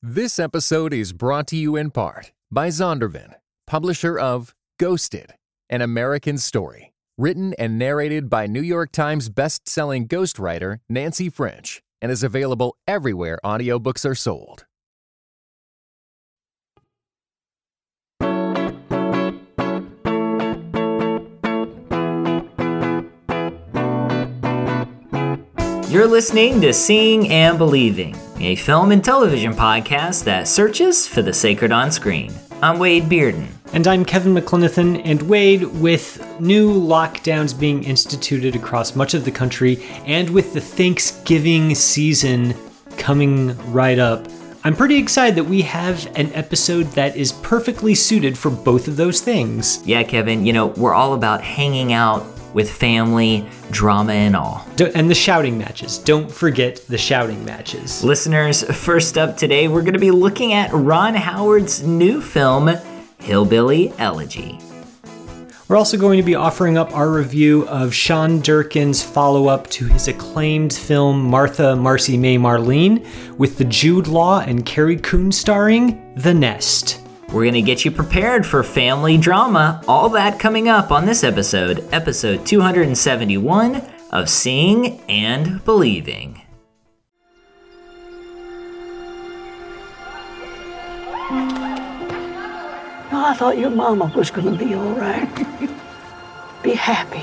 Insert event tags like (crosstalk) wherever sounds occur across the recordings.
This episode is brought to you in part by Zondervan, publisher of Ghosted, an American story, written and narrated by New York Times best-selling ghostwriter Nancy French, and is available everywhere audiobooks are sold. You're listening to Seeing and Believing, a film and television podcast that searches for the sacred on screen. I'm Wade Bearden. And I'm Kevin McLenithan. And Wade, with new lockdowns being instituted across much of the country, and with the Thanksgiving season coming right up, I'm pretty excited that we have an episode that is perfectly suited for both of those things. Yeah, Kevin, you know, we're all about hanging out with family, drama, and all. And the shouting matches. Don't forget the shouting matches. Listeners, first up today, we're going to be looking at Ron Howard's new film, Hillbilly Elegy. We're also going to be offering up our review of Sean Durkin's follow up to his acclaimed film Martha, Marcy May, Marlene, with the Jude Law and Carrie Coon starring The Nest. We're going to get you prepared for family drama. All that coming up on this episode, episode 271 of Seeing and Believing. I thought your mama was going to be all right. (laughs) be happy.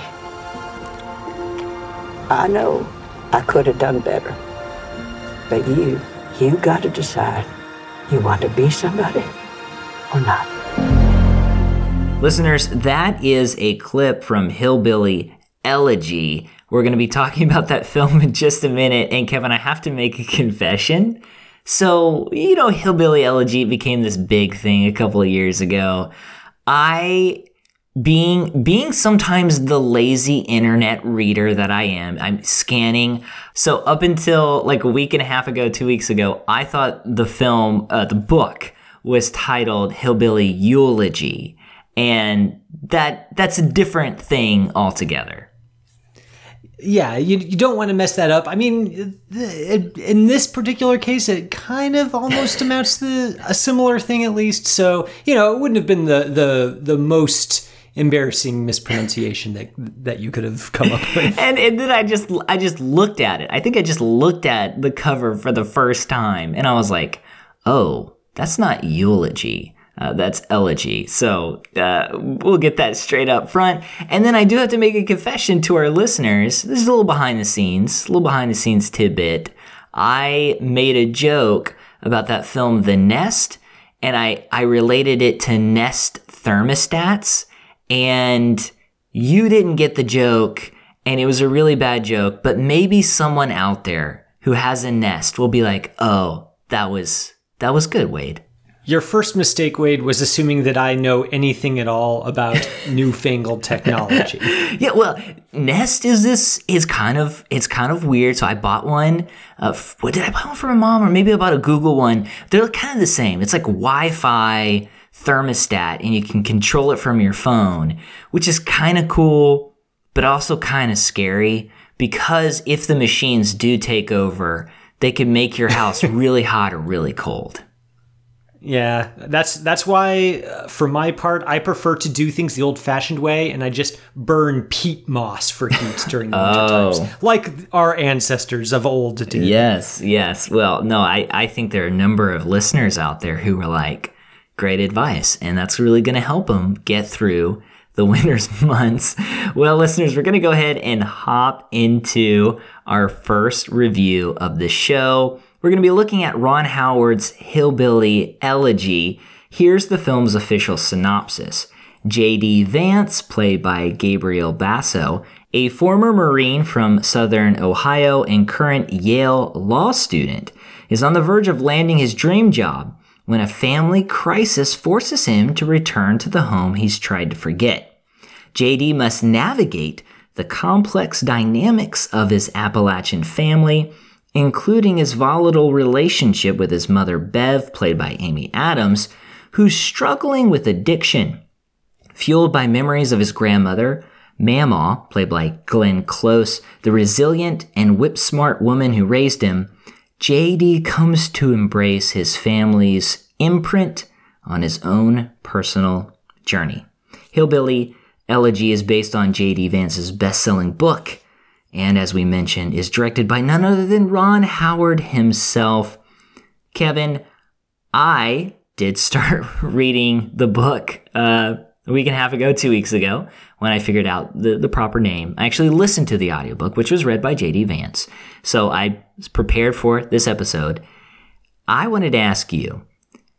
I know I could have done better. But you, you got to decide. You want to be somebody or not. Listeners, that is a clip from Hillbilly Elegy. We're going to be talking (laughs) about that film in just a minute. And Kevin, I have to make a confession. So, you know, Hillbilly Elegy became this big thing a couple of years ago. I being being sometimes the lazy internet reader that I am, I'm scanning. So up until like a week and a half ago, two weeks ago, I thought the film, uh, the book, was titled Hillbilly Eulogy, and that that's a different thing altogether yeah, you, you don't want to mess that up. I mean, in this particular case, it kind of almost (laughs) amounts to a similar thing, at least. So you know, it wouldn't have been the the the most embarrassing mispronunciation that that you could have come up (laughs) with. and, and then I just I just looked at it. I think I just looked at the cover for the first time, and I was like, oh, that's not eulogy. Uh, that's elegy. So uh, we'll get that straight up front. And then I do have to make a confession to our listeners. This is a little behind the scenes, a little behind the scenes tidbit. I made a joke about that film, The Nest, and I, I related it to Nest thermostats. And you didn't get the joke, and it was a really bad joke, but maybe someone out there who has a Nest will be like, oh, that was, that was good, Wade. Your first mistake, Wade, was assuming that I know anything at all about (laughs) newfangled technology. yeah, well, Nest is this is kind of it's kind of weird. So I bought one. Uh, what did I buy one for my mom, or maybe I bought a Google one? They're kind of the same. It's like Wi-Fi thermostat, and you can control it from your phone, which is kind of cool, but also kind of scary because if the machines do take over, they can make your house (laughs) really hot or really cold. Yeah, that's that's why, uh, for my part, I prefer to do things the old-fashioned way, and I just burn peat moss for heat during the winter oh. times, like our ancestors of old did. Yes, yes. Well, no, I I think there are a number of listeners out there who are like, great advice, and that's really going to help them get through the winter's (laughs) months. Well, listeners, we're going to go ahead and hop into our first review of the show. We're going to be looking at Ron Howard's Hillbilly Elegy. Here's the film's official synopsis. J.D. Vance, played by Gabriel Basso, a former Marine from southern Ohio and current Yale law student, is on the verge of landing his dream job when a family crisis forces him to return to the home he's tried to forget. JD must navigate the complex dynamics of his Appalachian family including his volatile relationship with his mother Bev, played by Amy Adams, who's struggling with addiction. Fueled by memories of his grandmother, Mamaw, played by Glenn Close, the resilient and whip smart woman who raised him, JD comes to embrace his family's imprint on his own personal journey. Hillbilly Elegy is based on J.D. Vance's best selling book, and as we mentioned, is directed by none other than Ron Howard himself. Kevin, I did start (laughs) reading the book uh, a week and a half ago, two weeks ago, when I figured out the, the proper name. I actually listened to the audiobook, which was read by J.D. Vance. So I prepared for this episode. I wanted to ask you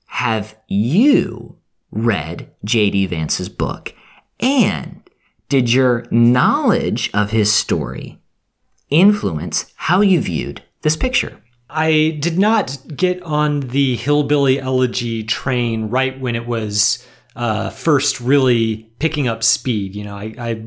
have you read J.D. Vance's book? And did your knowledge of his story influence how you viewed this picture? I did not get on the Hillbilly Elegy train right when it was uh, first really picking up speed. You know, I, I,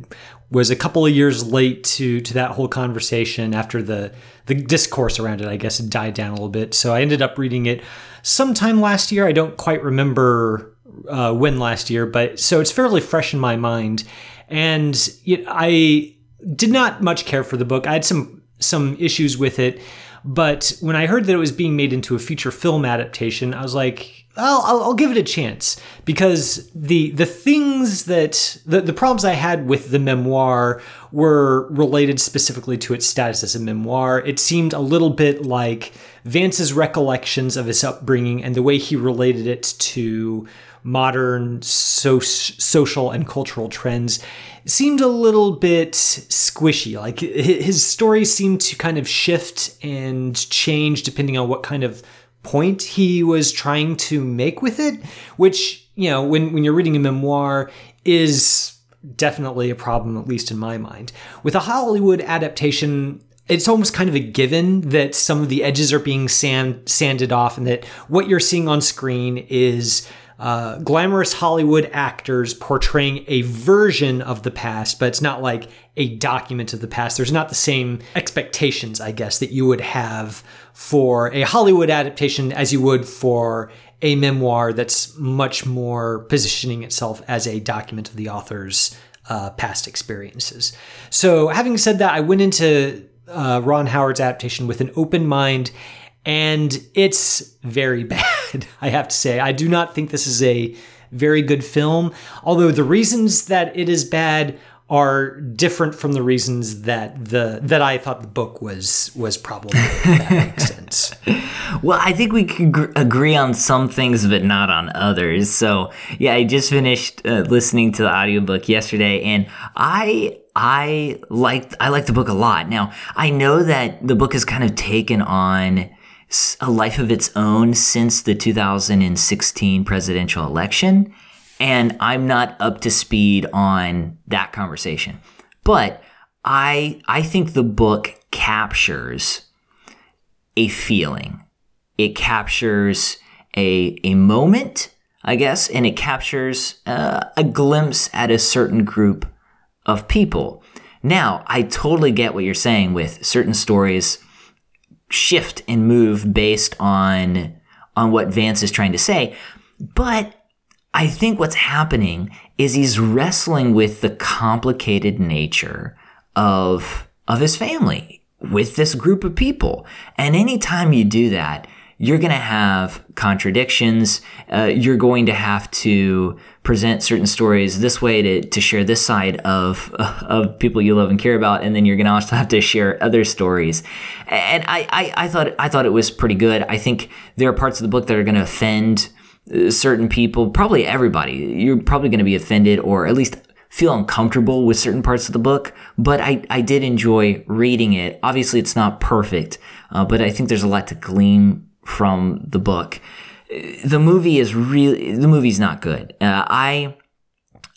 was a couple of years late to to that whole conversation after the the discourse around it. I guess died down a little bit, so I ended up reading it sometime last year. I don't quite remember uh, when last year, but so it's fairly fresh in my mind. And it, I did not much care for the book. I had some some issues with it, but when I heard that it was being made into a feature film adaptation, I was like, I'll, I'll, I'll give it a chance because the the things that the, the problems I had with the memoir were related specifically to its status as a memoir. It seemed a little bit like Vance's recollections of his upbringing and the way he related it to modern so- social and cultural trends seemed a little bit squishy. Like his stories seemed to kind of shift and change depending on what kind of point he was trying to make with it, which, you know, when, when you're reading a memoir is definitely a problem, at least in my mind. With a Hollywood adaptation, it's almost kind of a given that some of the edges are being sand, sanded off and that what you're seeing on screen is uh, glamorous Hollywood actors portraying a version of the past, but it's not like a document of the past. There's not the same expectations, I guess, that you would have for a Hollywood adaptation as you would for a memoir that's much more positioning itself as a document of the author's uh, past experiences. So, having said that, I went into uh, Ron Howard's adaptation with an open mind and it's very (laughs) bad, I have to say. I do not think this is a very good film, although the reasons that it is bad are different from the reasons that the that I thought the book was was problematic. that makes (laughs) sense. Well, I think we can gr- agree on some things, but not on others. So, yeah, I just finished uh, listening to the audiobook yesterday, and I I liked I liked the book a lot. Now, I know that the book has kind of taken on a life of its own since the 2016 presidential election. And I'm not up to speed on that conversation. But I, I think the book captures a feeling. It captures a, a moment, I guess, and it captures uh, a glimpse at a certain group of people. Now, I totally get what you're saying with certain stories shift and move based on on what Vance is trying to say. But I think what's happening is he's wrestling with the complicated nature of of his family with this group of people. And anytime you do that, you're going to have contradictions. Uh, you're going to have to present certain stories this way to, to share this side of, (laughs) of people you love and care about. And then you're going to also (laughs) have to share other stories. And I, I, I thought, I thought it was pretty good. I think there are parts of the book that are going to offend certain people, probably everybody. You're probably going to be offended or at least feel uncomfortable with certain parts of the book, but I, I did enjoy reading it. Obviously, it's not perfect, uh, but I think there's a lot to glean from the book. The movie is really the movie's not good. Uh, I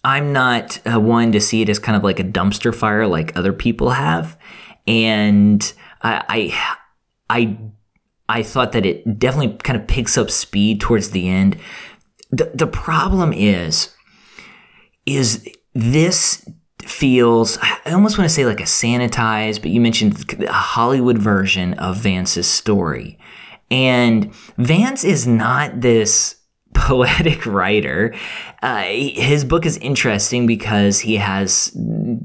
I'm not uh, one to see it as kind of like a dumpster fire like other people have, and I I I, I thought that it definitely kind of picks up speed towards the end. The the problem is is this feels I almost want to say like a sanitized, but you mentioned a Hollywood version of Vance's story. And Vance is not this (laughs) poetic writer. Uh, his book is interesting because he has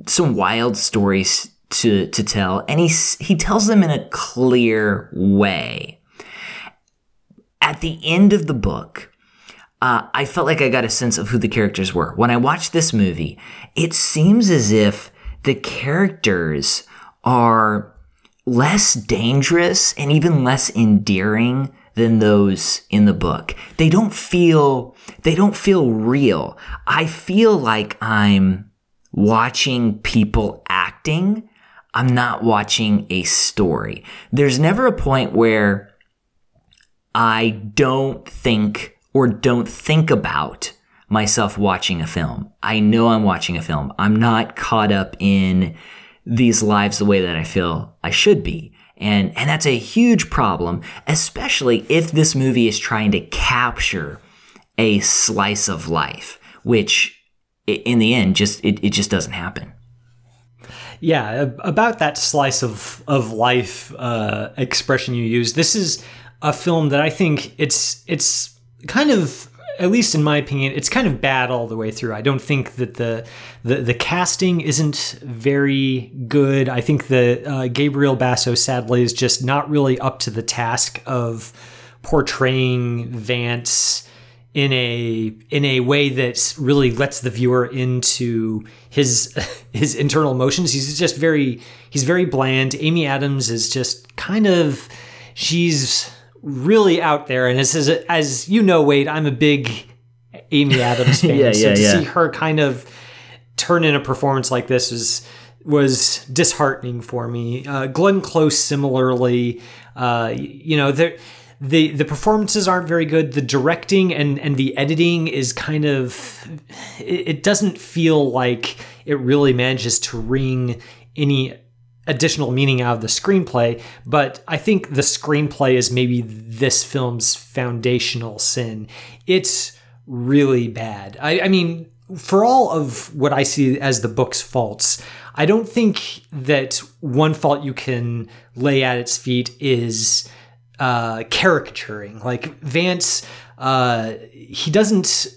some wild stories to to tell, and he he tells them in a clear way. At the end of the book, uh, I felt like I got a sense of who the characters were. When I watched this movie, it seems as if the characters are less dangerous and even less endearing than those in the book. They don't feel they don't feel real. I feel like I'm watching people acting. I'm not watching a story. There's never a point where I don't think or don't think about myself watching a film. I know I'm watching a film. I'm not caught up in these lives the way that I feel I should be. And, and that's a huge problem, especially if this movie is trying to capture a slice of life, which in the end just it, it just doesn't happen. Yeah, about that slice of of life uh, expression you use. This is a film that I think it's it's kind of at least in my opinion, it's kind of bad all the way through. I don't think that the the, the casting isn't very good. I think that uh, Gabriel Basso sadly is just not really up to the task of portraying Vance in a in a way that really lets the viewer into his (laughs) his internal emotions. He's just very he's very bland. Amy Adams is just kind of she's really out there. And as, as you know, Wade, I'm a big Amy (laughs) Adams fan. yeah, so yeah, to yeah. see her kind of turn in a performance like this was was disheartening for me. Uh, Glenn Close, similarly, uh, you know, the the the performances aren't very good. The directing and and the editing is kind of it, it doesn't feel like it really manages to wring any additional meaning out of the screenplay, but I think the screenplay is maybe this film's foundational sin. It's really bad. I, I, mean, for all of what I see as the book's faults, I don't think that one fault you can lay at its feet is uh, caricaturing. Like Vance, uh, he doesn't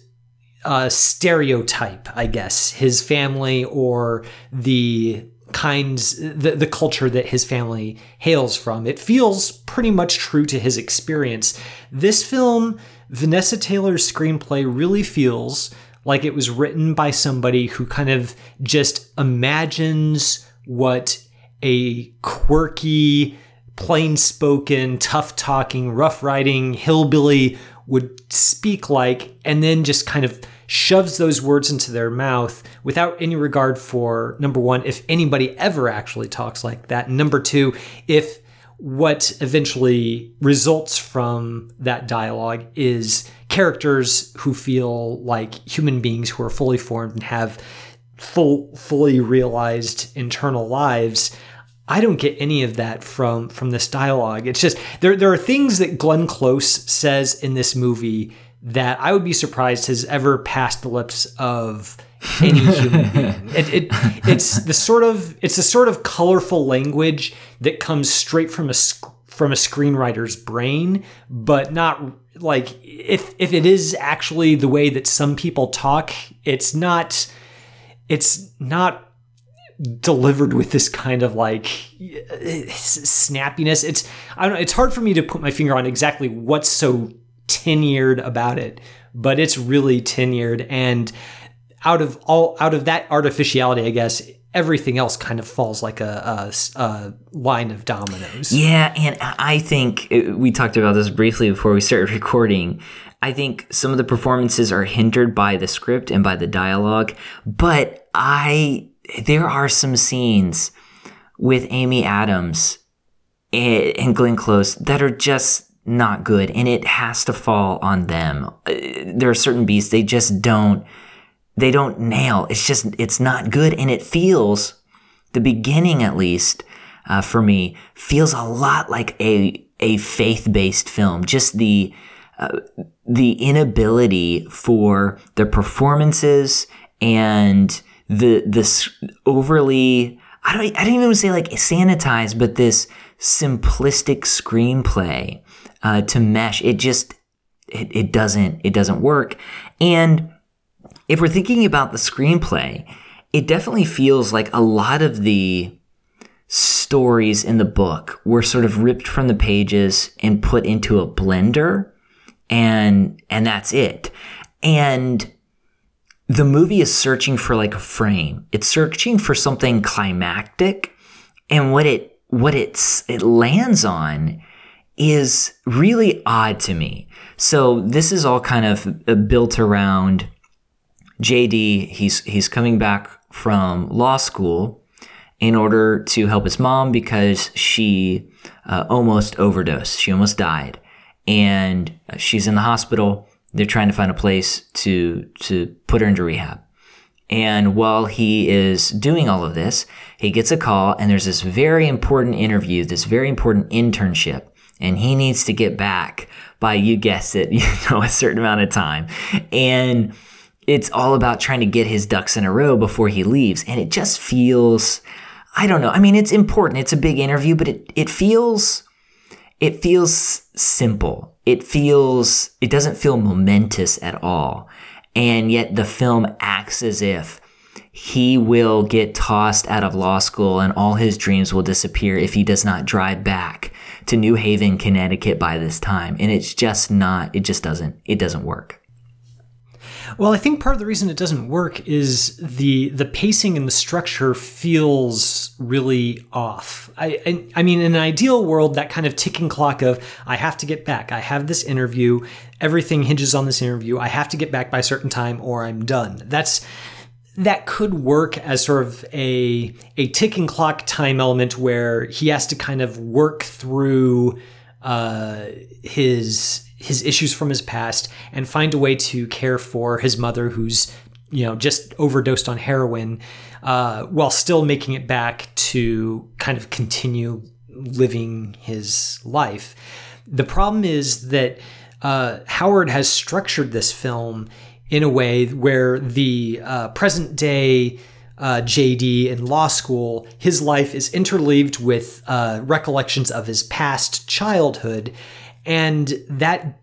uh, stereotype, I guess, his family or the kinds the, the culture that his family hails from. It feels pretty much true to his experience. This film vanessa taylor's screenplay really feels like it was written by somebody who kind of just imagines what a quirky plain spoken tough talking rough riding hillbilly would speak like and then just kind of shoves those words into their mouth without any regard for number one, if anybody ever actually talks like that, number two, if what eventually results from that dialogue is characters who feel like human beings who are fully formed and have full fully realized internal lives I don't get any of that from from this dialogue. It's just there there are things that Glenn Close says in this movie that I would be surprised has ever passed the lips of any human (laughs) being. It, it, it's the sort of it's the sort of colorful language that comes straight from a from a screenwriter's brain, but not like if if it is actually the way that some people talk, it's not it's not delivered with this kind of like snappiness. It's I don't know, it's hard for me to put my finger on exactly what's so tenured about it, but it's really tenured. And out of all out of that artificiality, I guess everything else kind of falls like a, a, a line of dominoes. Yeah, and I think uh, we talked about this briefly before we started (laughs) recording. I think some of the performances are hindered by the script and by the dialogue, but I there are some scenes with Amy Adams and Glenn Close that are just not good and it has to fall on them. Uh, there are certain beats they just don't they don't nail. It's just it's not good and it feels the beginning at least uh, for me feels a lot like a a faith-based film. Just the uh, the inability for the performances and the this overly I don't I don't even say like sanitized, but this simplistic screenplay uh, to mesh. It just it, it doesn't it doesn't work. And if we're thinking about the screenplay, it definitely feels like a lot of the stories in the book were sort of ripped from the pages and put into a blender and and that's it. And the movie is searching for like a frame. It's searching for something climactic, and what it what it's it lands on is really odd to me. So this is all kind of uh, built around JD. He's he's coming back from law school in order to help his mom because she uh, almost overdosed. She almost died, and she's in the hospital. They're trying to find a place to to put her into rehab. And while he is doing all of this, he gets a call, and there's this very important interview, this very important internship, and he needs to get back by you guessed it, (laughs) you know, a certain amount of time, and it's all about trying to get his ducks in a row before he leaves, and it just feels I don't know. I mean, it's important. It's a big interview, but it, it feels, it feels simple. It feels, it doesn't feel momentous at all. And yet the film acts as if he will get tossed out of law school and all his dreams will disappear if he does not drive back to New Haven, Connecticut by this time. And it's just not, it just doesn't, it doesn't work. Well, I think part of the reason it doesn't work is the the pacing and the structure feels really off. I, I, I mean, in an ideal world, that kind of ticking clock of I have to get back. I have this interview. Everything hinges on this interview. I have to get back by a certain time, or I'm done. That's that could work as sort of a a ticking clock time element where he has to kind of work through uh, his his issues from his past and find a way to care for his mother who's you know just overdosed on heroin uh, while still making it back to kind of continue living his life. The problem is that uh, howard has structured this film in a way where the uh, present day uh, JD in law school, his life is interleaved with uh, recollections of his past childhood and that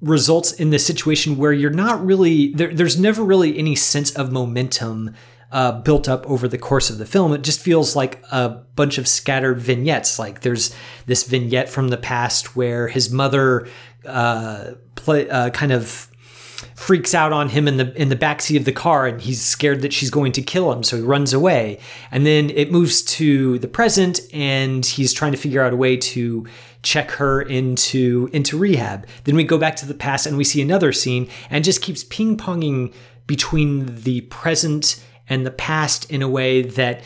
results in the situation where you're not really there, there's never really any sense of momentum uh, built up over the course of the film. It just feels like a bunch of scattered vignettes. Like there's this vignette from the past where his mother uh, play, uh, kind of freaks out on him in the in the backseat of the car and he's scared that she's going to kill him so he runs away and then it moves to the present and he's trying to figure out a way to check her into into rehab. Then we go back to the past and we see another scene and just keeps ping-ponging between the present and the past in a way that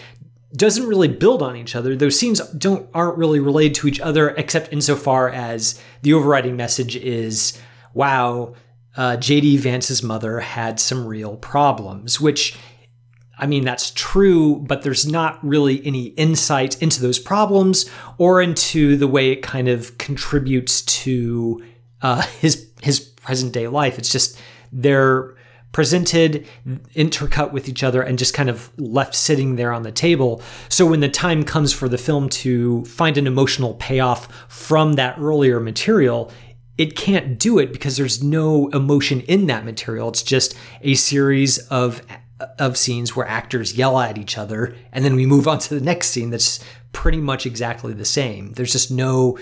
doesn't really build on each other. Those scenes don't aren't really related to each other except insofar as the overriding message is wow, uh, JD Vance's mother had some real problems, which I mean, that's true, but there's not really any insight into those problems or into the way it kind of contributes to uh, his his present day life. It's just they're presented, intercut with each other, and just kind of left sitting there on the table. So when the time comes for the film to find an emotional payoff from that earlier material, it can't do it because there's no emotion in that material. It's just a series of of scenes where actors yell at each other, and then we move on to the next scene that's pretty much exactly the same. There's just no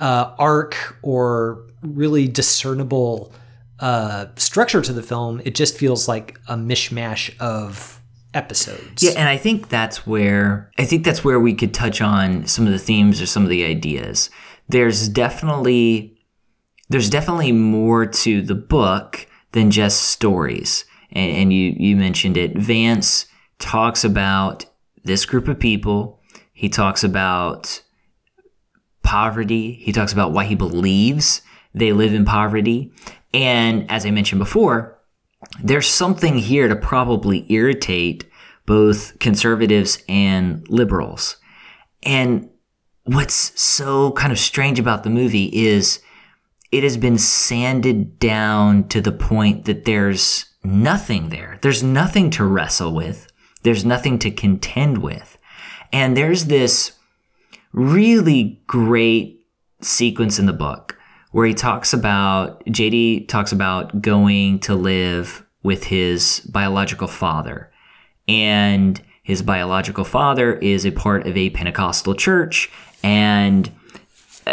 uh, arc or really discernible uh, structure to the film. It just feels like a mishmash of episodes. Yeah, and I think that's where I think that's where we could touch on some of the themes or some of the ideas. There's definitely there's definitely more to the book than just stories and, and you you mentioned it. Vance talks about this group of people. He talks about poverty. He talks about why he believes they live in poverty. And as I mentioned before, there's something here to probably irritate both conservatives and liberals. And what's so kind of strange about the movie is it has been sanded down to the point that there's nothing there. There's nothing to wrestle with. There's nothing to contend with. And there's this really great sequence in the book where he talks about, JD talks about going to live with his biological father. And his biological father is a part of a Pentecostal church. And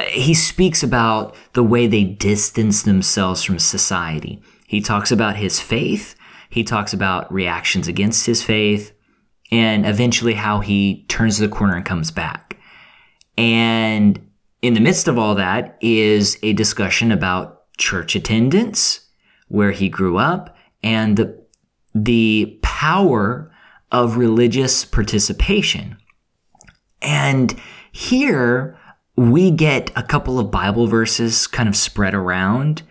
he speaks about the way they distance themselves from society. He talks about his faith. He talks about reactions against his faith and eventually how he turns the corner and comes back. And in the midst of all that is a discussion about church attendance, where he grew up, and the, the power of religious participation. And here we get a couple of Bible verses kind of spread around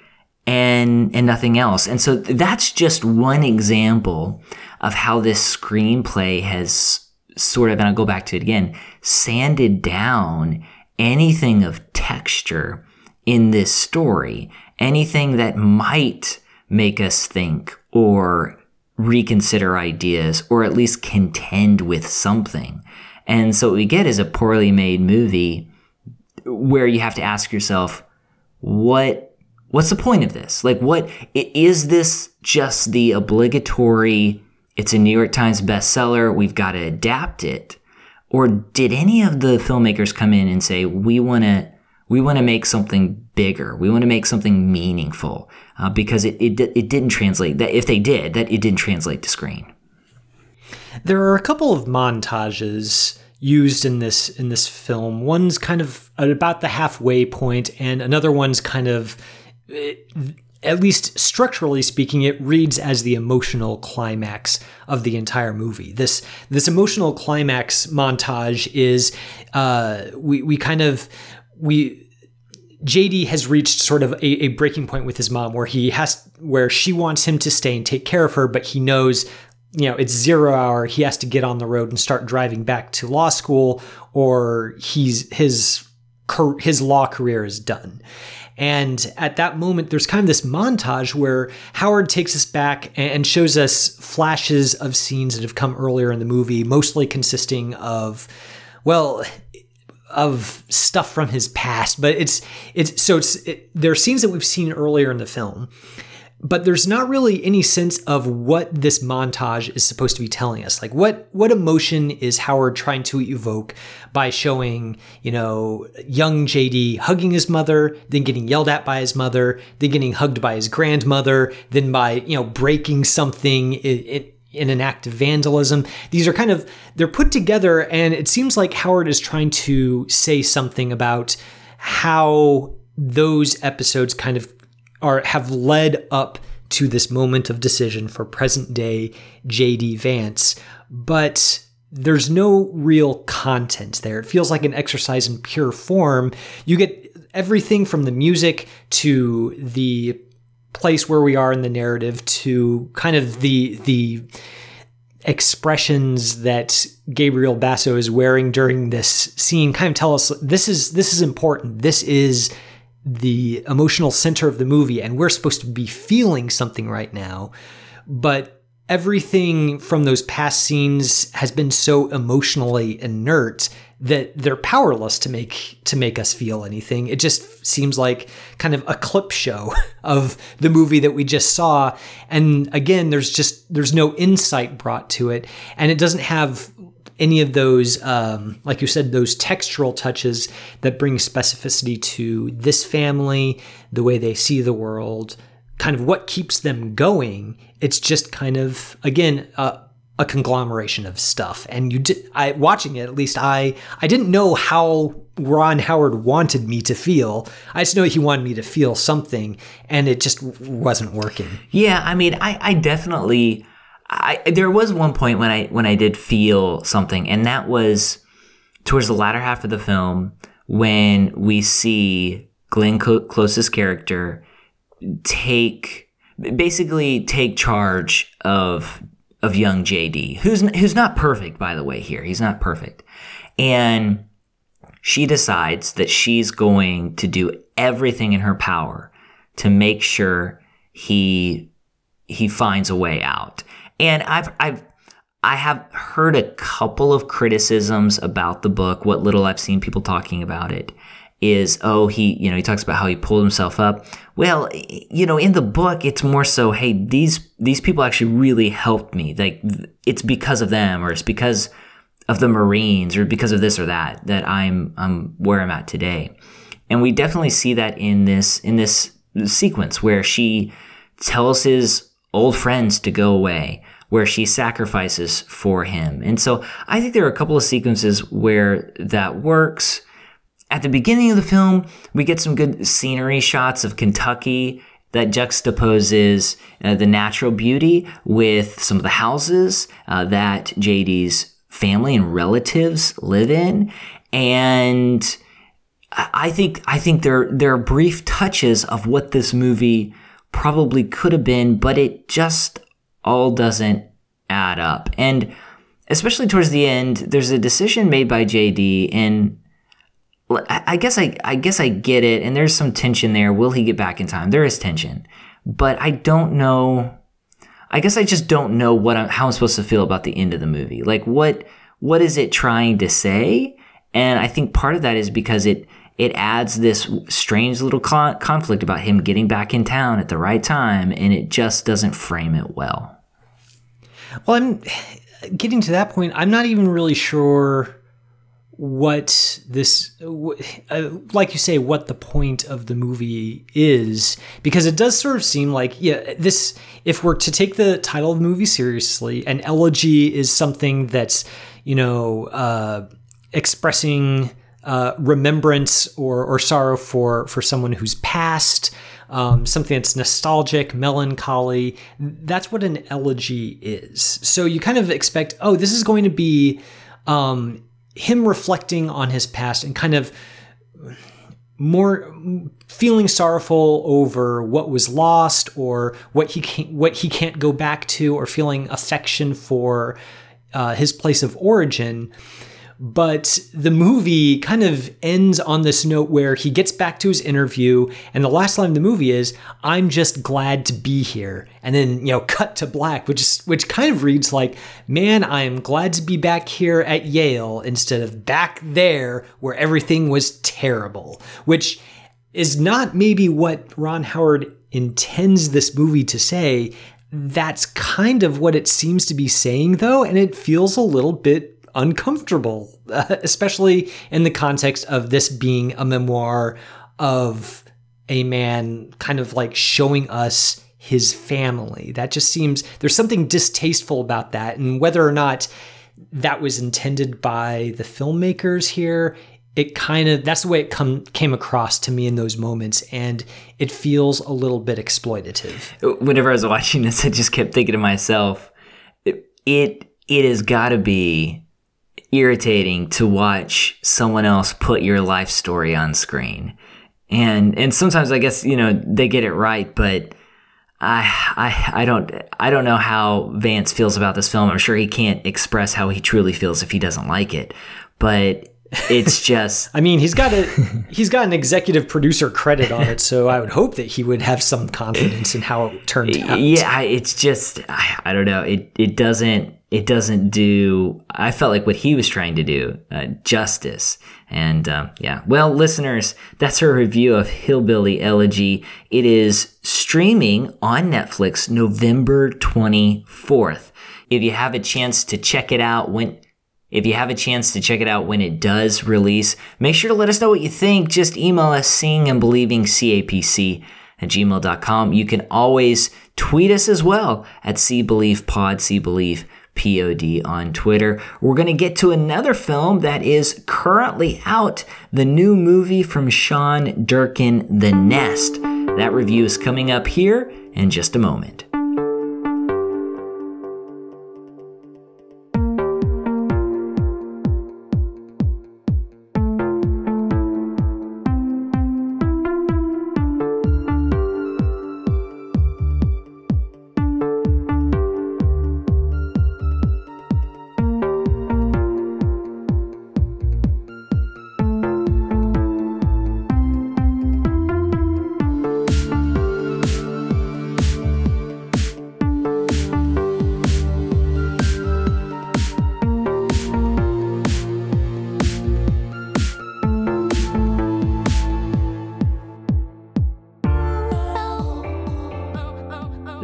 and and nothing else. And so that's just one example of how this screenplay has sort of and I'll go back to it again, sanded down anything of texture in this story, anything that might make us think or reconsider ideas or at least contend with something. And so what we get is a poorly made movie where you have to ask yourself, what what's the point of this? Like what is this just the obligatory it's a New York Times bestseller, we've got to adapt it? Or did any of the filmmakers come in and say, we want to we want to make something bigger. We want to make something meaningful uh, because it, it, it didn't translate that if they did that it didn't translate to screen. There are a couple of montages used in this in this film. One's kind of at about the halfway point, and another one's kind of at least structurally speaking, it reads as the emotional climax of the entire movie. This this emotional climax montage is uh, we we kind of we JD has reached sort of a, a, breaking point with his mom where he has where she wants him to stay and take care of her, but he knows you know it's zero hour. He has to get on the road and start driving back to law school, or he's his his law career is done. And at that moment, there's kind of this montage where Howard takes us back and shows us flashes of scenes that have come earlier in the movie, mostly consisting of, well, of stuff from his past. But it's it's so it's it, there are scenes that we've seen earlier in the film but there's not really any sense of what this montage is supposed to be telling us. Like what what emotion is Howard trying to evoke by showing, you know, young JD hugging his mother, then getting yelled at by his mother, then getting hugged by his grandmother, then by, you know, breaking something in, in an act of vandalism. These are kind of they're put together and it seems like Howard is trying to say something about how those episodes kind of are have led up to this moment of decision for present day JD Vance, but there's no real content there. It feels like an exercise in pure form. You get everything from the music to the place where we are in the narrative to kind of the the expressions that Gabriel Basso is wearing during this scene kind of tell us this is this is important. This is the emotional center of the movie and we're supposed to be feeling something right now but everything from those past scenes has been so emotionally inert that they're powerless to make to make us feel anything. It just seems like kind of a clip show (laughs) of the movie that we just saw. And again there's just there's no insight brought to it and it doesn't have any of those, um, like you said, those textural touches that bring specificity to this family, the way they see the world, kind of what keeps them going. It's just kind of, again, a conglomeration of stuff. And you did, I watching it, at least I, I didn't know how Ron Howard wanted me to feel. I just know he wanted me to feel something, and it just wasn't working. Yeah, I mean, I, I definitely I there was one point when I when I did feel something, and that was towards the latter half of the film when we see Glenn Close's character take basically take charge of of young JD, who's who's not perfect by the way here. He's not perfect. And she decides that she's going to do everything in her power to make sure he he finds a way out. And I've I've I have heard a couple of criticisms about the book. What little I've seen people talking about it is, oh, he, you know, he talks about how he pulled himself up. Well, you know, in the book, it's more so, hey, these these people actually really helped me. Like, it's because of them, or it's because of the Marines, or because of this or that, that I'm I'm where I'm at today. And we definitely see that in this in this sequence where she tells his old friends to go away, where she sacrifices for him. And so I think there are a couple of sequences where that works. At the beginning of the film, we get some good scenery shots of Kentucky that juxtaposes uh, the natural beauty with some of the houses uh, that JD's family and relatives live in. And I think I think there there are brief touches of what this movie probably could have been, but it just all doesn't add up. And especially towards the end, there's a decision made by JD, and I guess I I guess I get it. And there's some tension there. Will he get back in time? There is tension, but I don't know. I guess I just don't know what I'm, how I'm supposed to feel about the end of the movie. Like what what is it trying to say? And I think part of that is because it it adds this strange little con- conflict about him getting back in town at the right time, and it just doesn't frame it well. Well, I'm getting to that point. I'm not even really sure what this uh, like you say what the point of the movie is because it does sort of seem like yeah this if we're to take the title of the movie seriously an elegy is something that's you know uh, expressing uh, remembrance or, or sorrow for for someone who's passed, um, something that's nostalgic, melancholy. That's what an elegy is. So you kind of expect, oh, this is going to be um, him reflecting on his past and kind of more feeling sorrowful over what was lost or what he can't, what he can't go back to, or feeling affection for uh, his place of origin. But the movie kind of ends on this note where he gets back to his interview, and the last line of the movie is, I'm just glad to be here. And then, you know, cut to black, which is which kind of reads like, Man, I am glad to be back here at Yale instead of back there where everything was terrible. Which is not maybe what Ron Howard intends this movie to say. That's kind of what it seems to be saying, though, and it feels a little bit uncomfortable, uh, especially in the context of this being a memoir of a man kind of like showing us his family. That just seems there's something distasteful about that. And whether or not that was intended by the filmmakers here, it kind of that's the way it come came across to me in those moments and it feels a little bit exploitative. Whenever I was watching this, I just kept thinking to myself, it it, it has got to be irritating to watch someone else put your life story on screen. And and sometimes I guess, you know, they get it right, but I I I don't I don't know how Vance feels about this film. I'm sure he can't express how he truly feels if he doesn't like it. But it's just (laughs) I mean, he's got a he's got an executive producer credit on it, so I would hope that he would have some confidence in how it turned out. Yeah, it's just I, I don't know. It it doesn't it doesn't do i felt like what he was trying to do uh, justice and um, yeah well listeners that's our review of hillbilly elegy it is streaming on netflix november 24th if you have a chance to check it out when if you have a chance to check it out when it does release make sure to let us know what you think just email us seeing and believing capc at gmail.com you can always tweet us as well at see believe pod see believe POD on Twitter. We're going to get to another film that is currently out the new movie from Sean Durkin, The Nest. That review is coming up here in just a moment.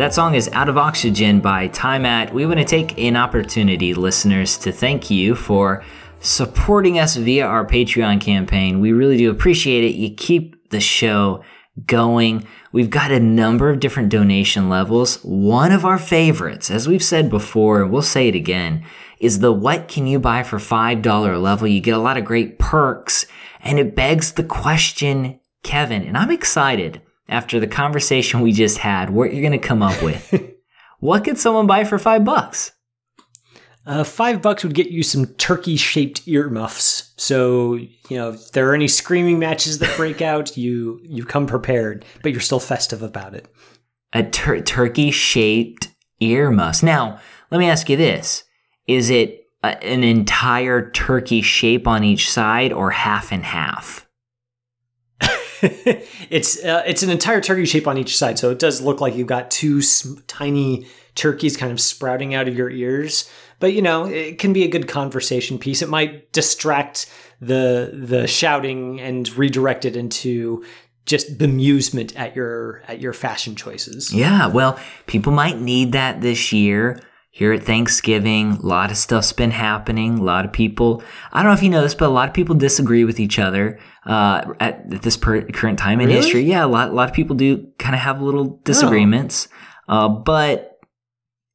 That song is Out of Oxygen by Time At. We want to take an opportunity, listeners, to thank you for supporting us via our Patreon campaign. We really do appreciate it. You keep the show going. We've got a number of different donation levels. One of our favorites, as we've said before, and we'll say it again, is the what can you buy for $5 level. You get a lot of great perks and it begs the question, Kevin, and I'm excited after the conversation we just had, what you're going to come up with. (laughs) what could someone buy for five bucks? Uh, five bucks would get you some turkey shaped earmuffs. So, you know, if there are any screaming matches that break (laughs) out, you you come prepared, but you're still festive about it. A tur- turkey shaped earmuffs. Now, let me ask you this is it a, an entire turkey shape on each side or half and half? (laughs) it's uh, it's an entire turkey shape on each side, so it does look like you've got two sm- tiny turkeys kind of sprouting out of your ears. But you know, it can be a good conversation piece. It might distract the the shouting and redirect it into just bemusement at your at your fashion choices. Yeah, well, people might need that this year here at Thanksgiving. A lot of stuff's been happening. A lot of people, I don't know if you know this, but a lot of people disagree with each other uh, at, at, this per- current time in really? history. Yeah, a lot, a lot of people do kind of have little disagreements. Oh. Uh, but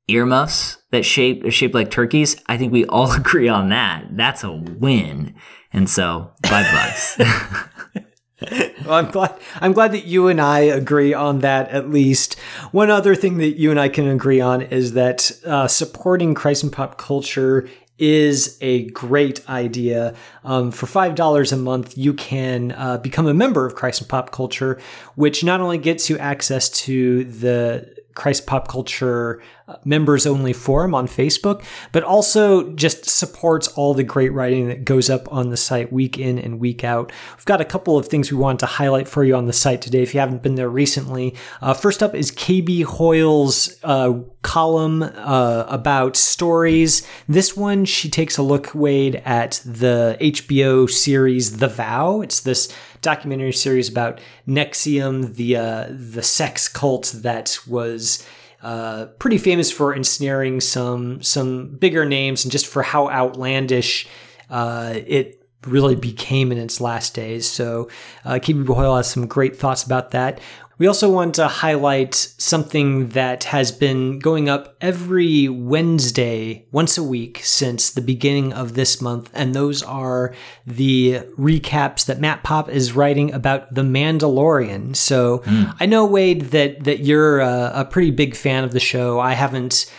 earmuffs that shape are shaped like turkeys, I think we all (laughs) agree on that. That's a win. And so, five bucks. (laughs) (laughs) well, I'm glad. I'm glad that you and I agree on that. At least one other thing that you and I can agree on is that uh, supporting Christ and pop culture is a great idea. Um, for five dollars a month, you can uh, become a member of Christ and Pop Culture, which not only gets you access to the Christ Pop Culture uh, members only forum on Facebook, but also just supports all the great writing that goes up on the site week in and week out. We've got a couple of things we want to highlight for you on the site today if you haven't been there recently. Uh, first up is KB Hoyle's uh, column uh, about stories. This one, she takes a look, Wade, at the HBO series The Vow. It's this documentary series about NXIVM, the uh, the sex cult that was uh, pretty famous for ensnaring some some bigger names and just for how outlandish uh, it really became in its last days. So, uh, KB Hoyle has some great thoughts about that. We also want to highlight something that has been going up every Wednesday, once a week, since the beginning of this month, and those are the recaps that Matt Pop is writing about The Mandalorian. So mm. I know, Wade, that, that you're a, a pretty big fan of the show. I haven't,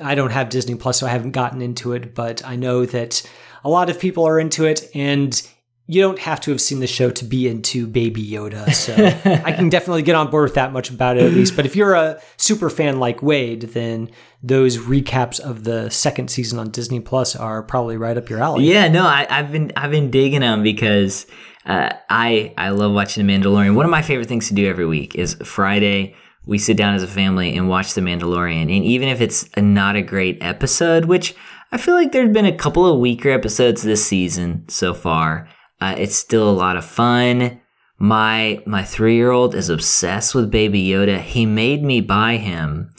I don't have Disney Plus, so I haven't gotten into it, but I know that a lot of people are into it, and you don't have to have seen the show to be into Baby Yoda. So I can (laughs) definitely get on board with that much about it at least. But if you're a super fan like Wade, then those recaps of the second season on Disney Plus are probably right up your alley. Yeah, no, I, have been I've been digging them because uh, I I love watching The Mandalorian. One of my favorite things to do every week is Friday. We sit down as a family and watch The Mandalorian, and even if it's a, not a great episode, which I feel like there've been a couple of weaker episodes this season so far. Uh, it's still a lot of fun. My my three year old is obsessed with Baby Yoda. He made me buy him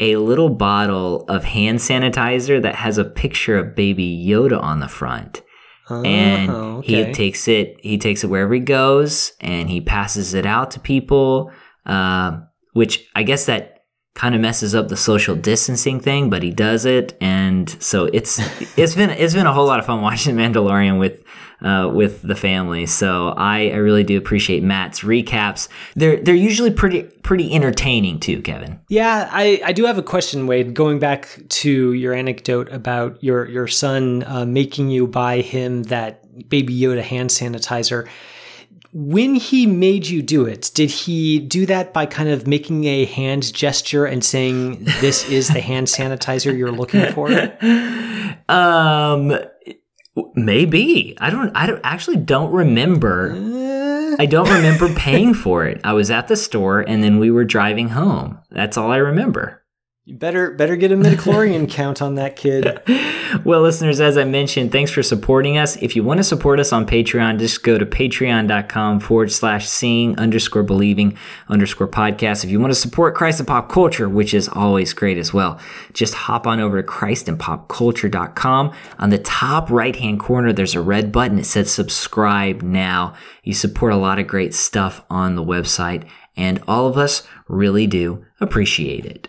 a little bottle of hand sanitizer that has a picture of Baby Yoda on the front. Oh, and okay. he takes it he takes it wherever he goes and he passes it out to people uh, which i guess that kind of messes up the social distancing thing but he does it and so it's it's been it's been a whole lot of fun (laughs) watching mandalorian with uh, with the family. So I, I really do appreciate Matt's recaps. They're they're usually pretty pretty entertaining too, Kevin. Yeah, I, I do have a question, Wade. Going back to your anecdote about your your son uh, making you buy him that Baby Yoda hand sanitizer when he made you do it, did he do that by kind of making a hand gesture and saying, "This is the hand sanitizer you're looking for"? (laughs) Um, Maybe I don't. I don't actually don't remember. Eh. I don't remember paying for it. I was at the store and then we were driving home. That's all I remember. You better better get a midichlorian (laughs) count on that kid. well, listeners, as I mentioned, thanks for supporting us. If you want to support us on Patreon, just go to patreon.com forward slash seeing underscore believing underscore podcast. If you want to support Christ and pop culture, which is always great as well, just hop on over to christandpopculture.com. On the top right hand corner, there's a red button. It says subscribe now. You support a lot of great stuff on the website, and all of us really do appreciate it.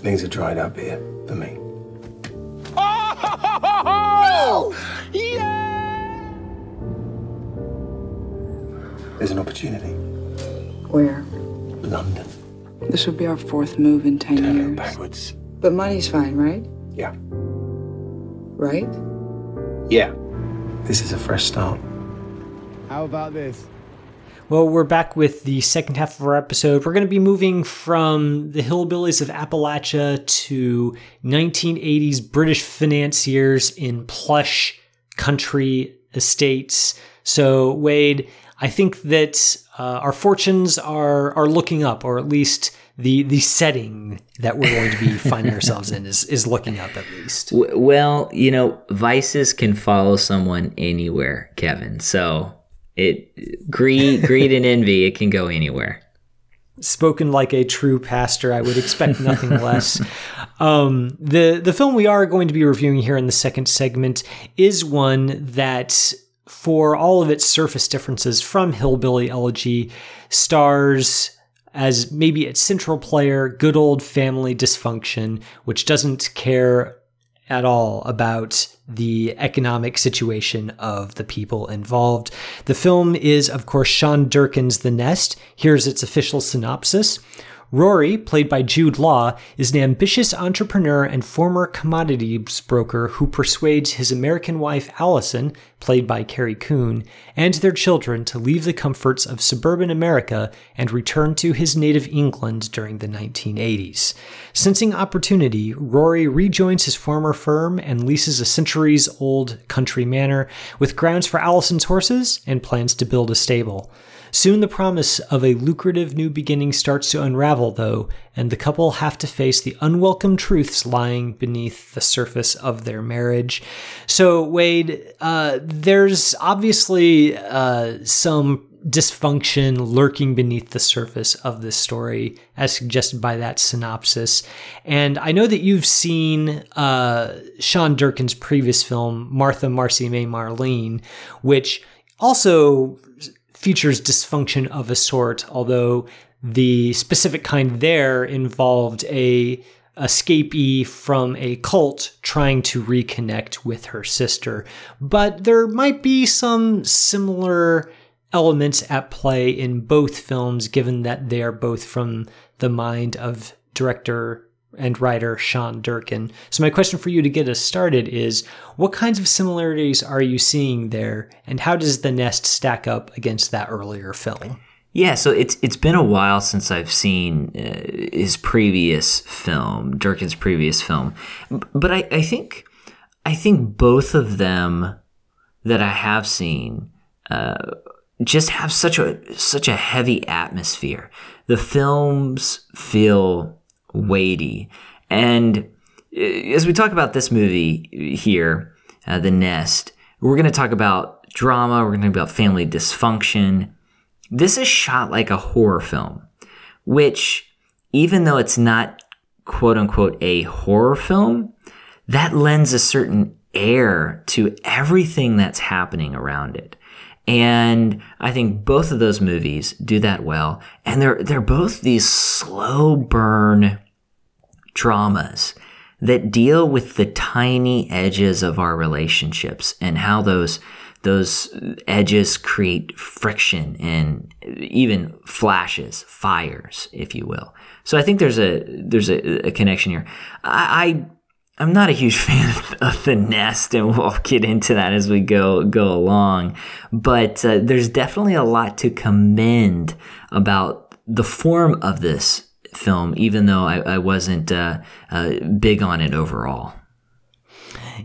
Things are dried up here for me. Oh! Yeah! There's an opportunity. Where? London. This will be our fourth move in 10 Turn it years. backwards. But money's fine, right? Yeah. Right? Yeah. This is a fresh start. How about this? Well, we're back with the second half of our episode. We're going to be moving from the hillbillies of Appalachia to 1980s British financiers in plush country estates. So, Wade, I think that uh, our fortunes are are looking up, or at least the the setting that we're going to be (laughs) finding ourselves in is is looking up at least. Well, you know, vices can follow someone anywhere, Kevin. So it greed, greed and envy, it can go anywhere. Spoken like a true pastor, I would expect nothing (laughs) less. Um, the the film we are going to be reviewing here in the second segment is one that, for all of its surface differences from Hillbilly Elegy, stars as maybe its central player good old family dysfunction, which doesn't care at all about the economic situation of the people involved. The film is, of course, Sean Durkin's The Nest. Here's its official synopsis. Rory, played by Jude Law, is an ambitious entrepreneur and former commodities broker who persuades his American wife Allison, played by Carrie Coon, and their children to leave the comforts of suburban America and return to his native England during the 1980s. Sensing opportunity, Rory rejoins his former firm and leases a centuries old country manor with grounds for Allison's horses and plans to build a stable. Soon the promise of a lucrative new beginning starts to unravel, though, and the couple have to face the unwelcome truths lying beneath the surface of their marriage. So, Wade, uh, there's obviously uh, some dysfunction lurking beneath the surface of this story, as suggested by that synopsis. And I know that you've seen uh, Sean Durkin's previous film, Martha, Marcy, May, Marlene, which also features dysfunction of a sort, although the specific kind there involved a escapee from a cult trying to reconnect with her sister. But there might be some similar elements at play in both films, given that they are both from the mind of director and writer Sean Durkin. So, my question for you to get us started is what kinds of similarities are you seeing there, and how does The Nest stack up against that earlier film? Yeah, so it's it's been a while since I've seen uh, his previous film, Durkin's previous film, but I, I think I think both of them that I have seen uh, just have such a such a heavy atmosphere. The films feel weighty, and uh, as we talk about this movie here, uh, The Nest, we're going to talk about drama. We're going to talk about family dysfunction. This is shot like a horror film, which, even though it's not quote unquote a horror film, that lends a certain air to everything that's happening around it. And I think both of those movies do that well. And they're, they're both these slow burn dramas that deal with the tiny edges of our relationships and how those those edges create friction and even flashes, fires, if you will. So I think there's a there's a, a connection here. I, I am not a huge (laughs) fan of the nest, and we'll get into that as we go go along. But uh, there's definitely a lot to commend about the form of this film, even though I, I wasn't uh, uh, big on it overall.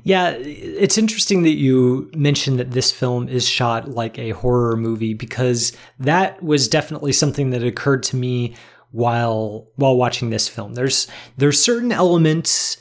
Yeah, it's interesting that you mentioned that this film is shot like a horror movie because that was definitely something that occurred to me while while watching this film. There's there's certain elements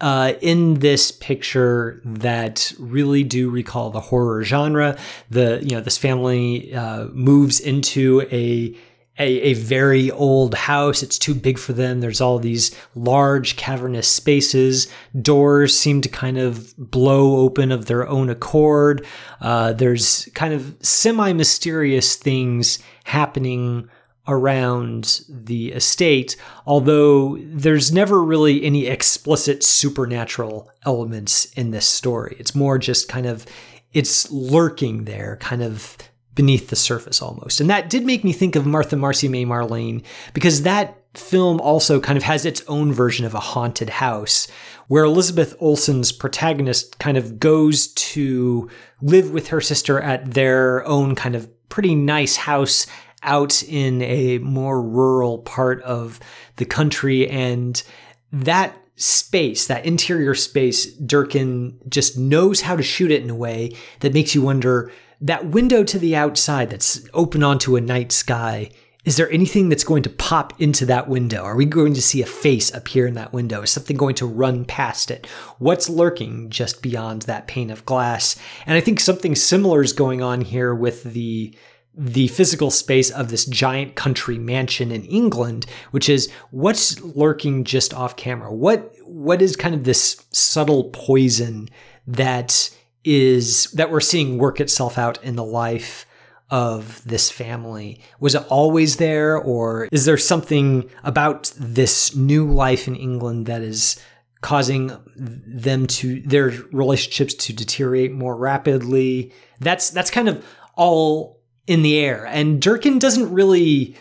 uh, in this picture that really do recall the horror genre. The you know this family uh, moves into a a, a very old house. It's too big for them. There's all these large cavernous spaces. Doors seem to kind of blow open of their own accord. Uh, there's kind of semi mysterious things happening around the estate, although there's never really any explicit supernatural elements in this story. It's more just kind of it's lurking there, kind of beneath the surface almost. And that did make me think of Martha Marcy May Marlene because that film also kind of has its own version of a haunted house where Elizabeth Olsen's protagonist kind of goes to live with her sister at their own kind of pretty nice house out in a more rural part of the country and that space, that interior space, Durkin just knows how to shoot it in a way that makes you wonder that window to the outside that's open onto a night sky, is there anything that's going to pop into that window? Are we going to see a face appear in that window? Is something going to run past it? What's lurking just beyond that pane of glass? And I think something similar is going on here with the the physical space of this giant country mansion in England, which is what's lurking just off camera. What what is kind of this subtle poison that is that we're seeing work itself out in the life of this family? Was it always there, or is there something about this new life in England that is causing them to their relationships to deteriorate more rapidly? That's that's kind of all in the air, and Durkin doesn't really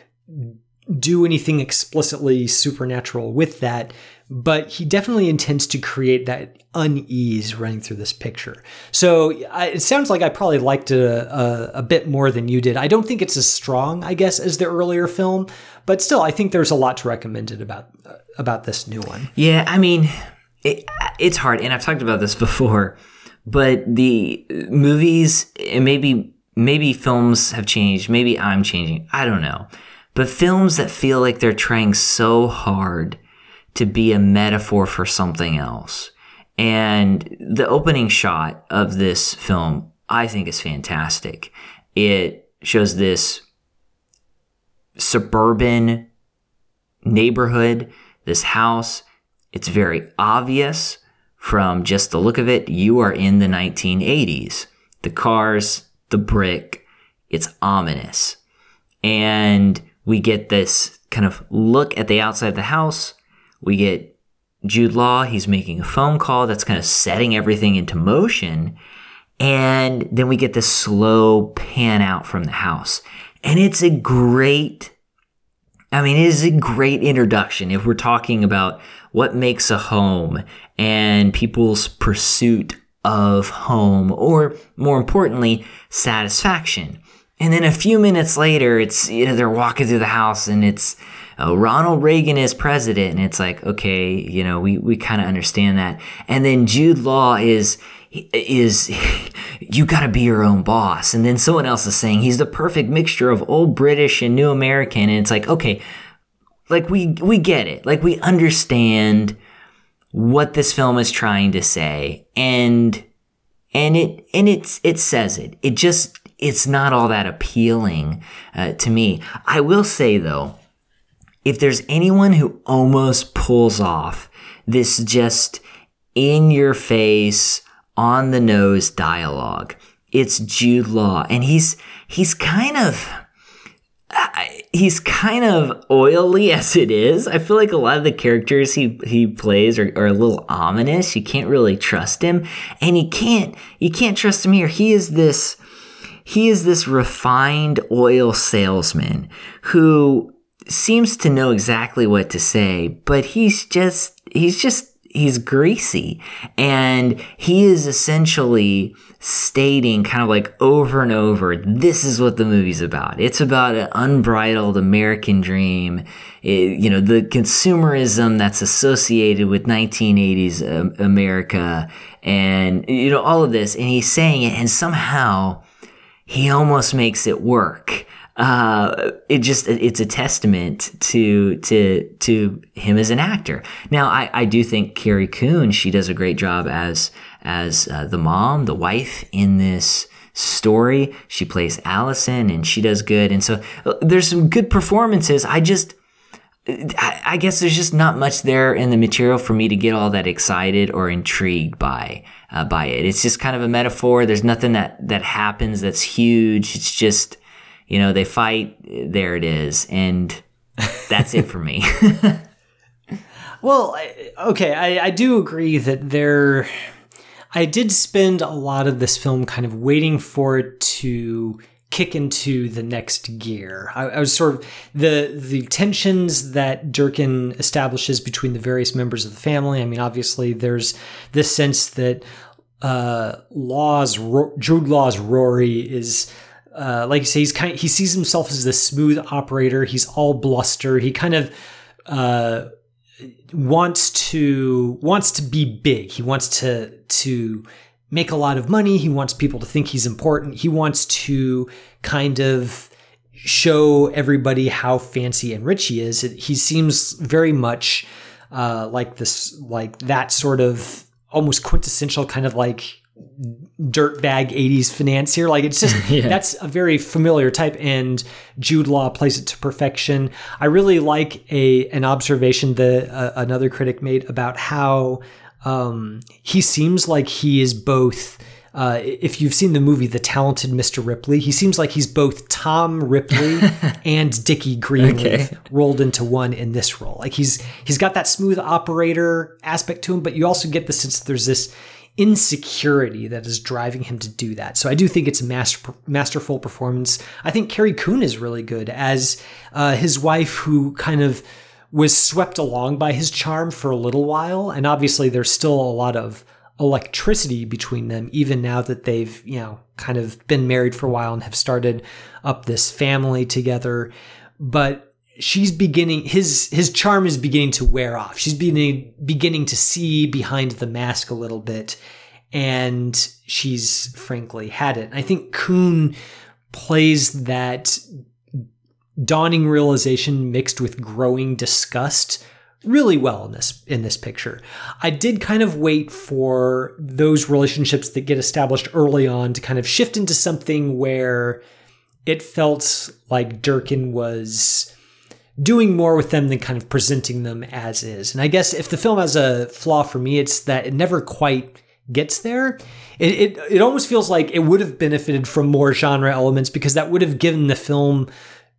do anything explicitly supernatural with that but he definitely intends to create that unease running through this picture. So I, it sounds like I probably liked it a, a, a, bit more than you did. I don't think it's as strong, I guess, as the earlier film, but still, I think there's a lot to recommend it about uh, about this new one. Yeah, I mean, it, it's hard, and I've talked about this before, but the movies, and maybe maybe films have changed, maybe I'm changing, I don't know, but films that feel like they're trying so hard to be a metaphor for something else. And the opening shot of this film, I think, is fantastic. It shows this suburban neighborhood, this house. It's very obvious from just the look of it. You are in the 1980s. The cars, the brick, it's ominous. And we get this kind of look at the outside of the house we get Jude Law, he's making a phone call that's kind of setting everything into motion. And then we get this slow pan out from the house. And it's a great, I mean, it is a great introduction if we're talking about what makes a home and people's pursuit of home, or more importantly, satisfaction. And then a few minutes later, it's, you know, they're walking through the house and it's, oh, Ronald Reagan is president. And it's like, okay, you know, we, we kind of understand that. And then Jude Law is, is (laughs) you got to be your own boss. And then someone else is saying he's the perfect mixture of old British and new American. And it's like, okay, like we, we get it. Like we understand what this film is trying to say. And, and it, and it's, it says it. It just, it's not all that appealing uh, to me. I will say though, if there's anyone who almost pulls off this just in your face, on the nose dialogue, it's Jude Law. And he's, he's kind of, he's kind of oily (laughs) as it is. I feel like a lot of the characters he he plays are, are a little ominous. You can't really trust him, and you can't you can't trust him here. He is this he is this refined oil salesman who seems to know exactly what to say, but he's just he's just he's greasy. And he is essentially stating kind of like over and over this is what the movie's about. It's about an unbridled american dream. It, you know the consumerism that's associated with 1980s um, america and you know all of this. And he's saying it and somehow he almost makes it work uh, it just it's a testament to to to him as an actor. Now, I, I do think Carrie Coon she does a great job as as uh, the mom, the wife in this story. She plays Allison, and she does good. And so uh, there's some good performances. I just I, guess there's just not much there in the material for me to get all that excited or intrigued by uh, by it. It's just kind of a metaphor. There's nothing that that happens that's huge. It's just you know, they fight, there it is. And that's it for me. (laughs) well, okay, I, I do agree that there. I did spend a lot of this film kind of waiting for it to kick into the next gear. I, I, was sort of the the tensions that Durkin establishes between the various members of the family. I mean, obviously, there's this sense that uh, Law's Jude Law's Rory is uh, like you say, he's kind of, he sees himself as this smooth operator. He's all bluster. He kind of uh, wants to wants to be big. He wants to to make a lot of money. He wants people to think he's important. He wants to kind of show everybody how fancy and rich he is. He seems very much uh, like this, like that sort of almost quintessential kind of like dirtbag 80s financier like it's just (laughs) yeah. that's a very familiar type and jude law plays it to perfection i really like a an observation that uh, another critic made about how um, he seems like he is both uh, if you've seen the movie The Talented Mr. Ripley, he seems like he's both Tom Ripley (laughs) and Dickie Greenleaf okay. rolled into one in this role. Like he's he's got that smooth operator aspect to him, but you also get the sense that there's this insecurity that is driving him to do that. So I do think it's a master, masterful performance. I think Carrie Coon is really good as uh, his wife, who kind of was swept along by his charm for a little while, and obviously there's still a lot of electricity between them, even now that they've you know kind of been married for a while and have started up this family together. But she's beginning his his charm is beginning to wear off. She's beginning beginning to see behind the mask a little bit, and she's frankly had it. I think Coon plays that dawning realization mixed with growing disgust really well in this in this picture. I did kind of wait for those relationships that get established early on to kind of shift into something where it felt like Durkin was doing more with them than kind of presenting them as is. And I guess if the film has a flaw for me, it's that it never quite gets there. It, it, it almost feels like it would have benefited from more genre elements because that would have given the film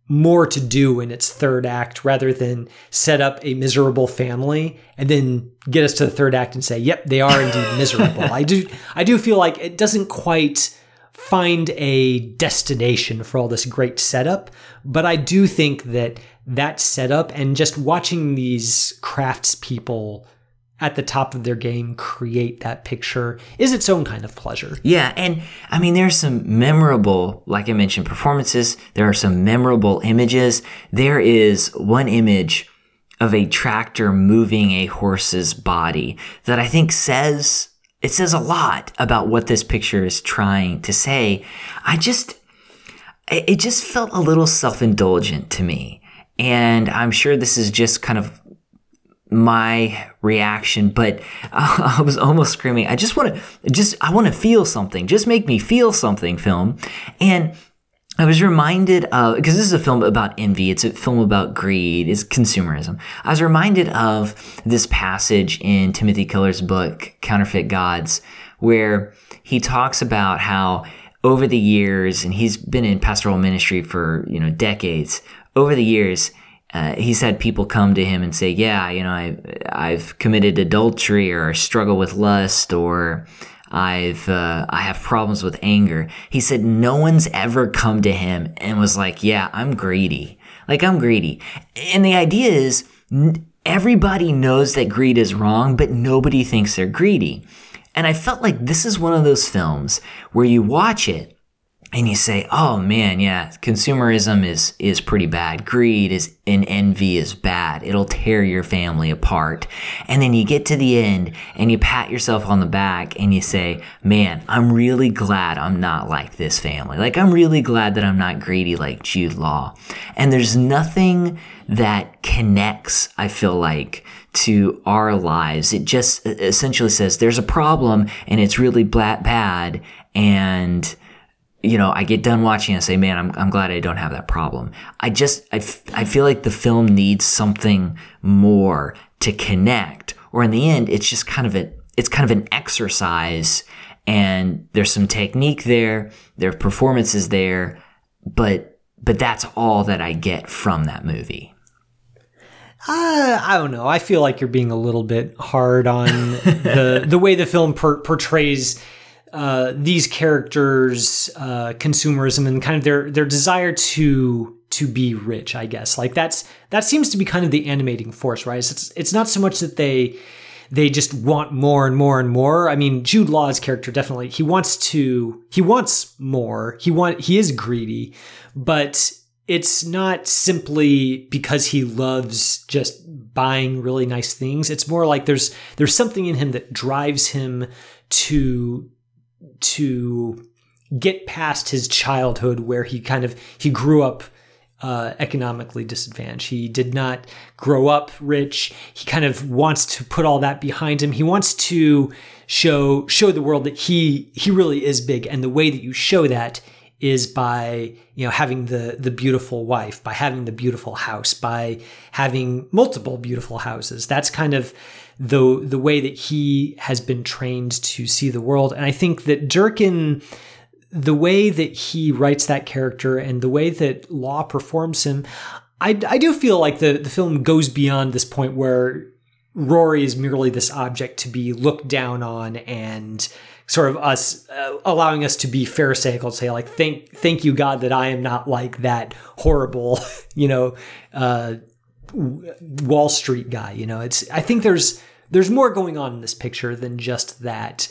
more to do in its third act rather than set up a miserable family and then get us to the third act and say, "Yep, they are indeed (laughs) miserable." I do I do feel like it doesn't quite find a destination for all this great setup, but I do think that that setup and just watching these craftspeople at the top of their game create that picture is its own kind of pleasure. Yeah, and I mean there's some memorable, like I mentioned, performances. There are some memorable images. There is one image of a tractor moving a horse's body that I think says it says a lot about what this picture is trying to say. I just it just felt a little self-indulgent to me. And I'm sure this is just kind of my reaction, but (laughs) I was almost screaming, I just want to, just, I want to feel something. Just make me feel something, film. And I was reminded of, because this is a film about envy, it's a film about greed, it's consumerism. I was reminded of this passage in Timothy Keller's book, Counterfeit Gods, where he talks about how over the years, and he's been in pastoral ministry for, you know, decades, over the years, uh, he's had people come to him and say, "Yeah, you know, I I've committed adultery or struggle with lust or I've uh, I have problems with anger." He said no one's ever come to him and was like, "Yeah, I'm greedy. Like I'm greedy." And the idea is everybody knows that greed is wrong, but nobody thinks they're greedy. And I felt like this is one of those films where you watch it and you say, "Oh man, yeah, consumerism is is pretty bad. Greed is and envy is bad. It'll tear your family apart." And then you get to the end and you pat yourself on the back and you say, "Man, I'm really glad I'm not like this family. Like I'm really glad that I'm not greedy like Jude Law." And there's nothing that connects, I feel like, to our lives. It just essentially says there's a problem and it's really bad and you know, I get done watching and say, man, I'm, I'm glad I don't have that problem. I just, I, f- I feel like the film needs something more to connect. Or in the end, it's just kind of a, it's kind of an exercise and there's some technique there, there are performances there, but, but that's all that I get from that movie. Uh, I don't know. I feel like you're being a little bit hard on (laughs) the the way the film per- portrays uh, these characters' uh, consumerism and kind of their their desire to to be rich. I guess like that's that seems to be kind of the animating force, right? It's it's not so much that they they just want more and more and more. I mean, Jude Law's character definitely he wants to he wants more. He want he is greedy, but it's not simply because he loves just buying really nice things. It's more like there's there's something in him that drives him to to get past his childhood where he kind of he grew up uh, economically disadvantaged. He did not grow up rich. He kind of wants to put all that behind him. He wants to show show the world that he he really is big, and the way that you show that is by you know having the the beautiful wife, by having the beautiful house, by having multiple beautiful houses. That's kind of the the way that he has been trained to see the world. And I think that Durkin the way that he writes that character and the way that Law performs him, I, I do feel like the, the film goes beyond this point where Rory is merely this object to be looked down on and sort of us uh, allowing us to be pharisaical to say like thank thank you god that i am not like that horrible (laughs) you know uh, wall street guy you know it's i think there's there's more going on in this picture than just that.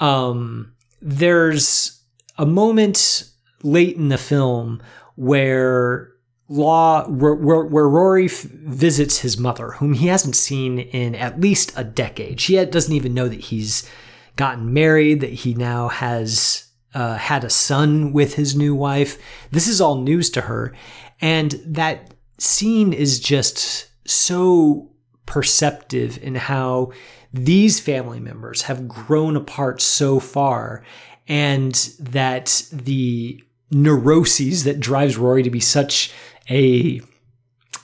Um, there's a moment late in the film where Law, where, where, Rory f- visits his mother, whom he hasn't seen in at least a decade. She doesn't even know that he's gotten married, that he now has uh, had a son with his new wife. This is all news to her. And that scene is just so perceptive in how these family members have grown apart so far and that the neuroses that drives Rory to be such a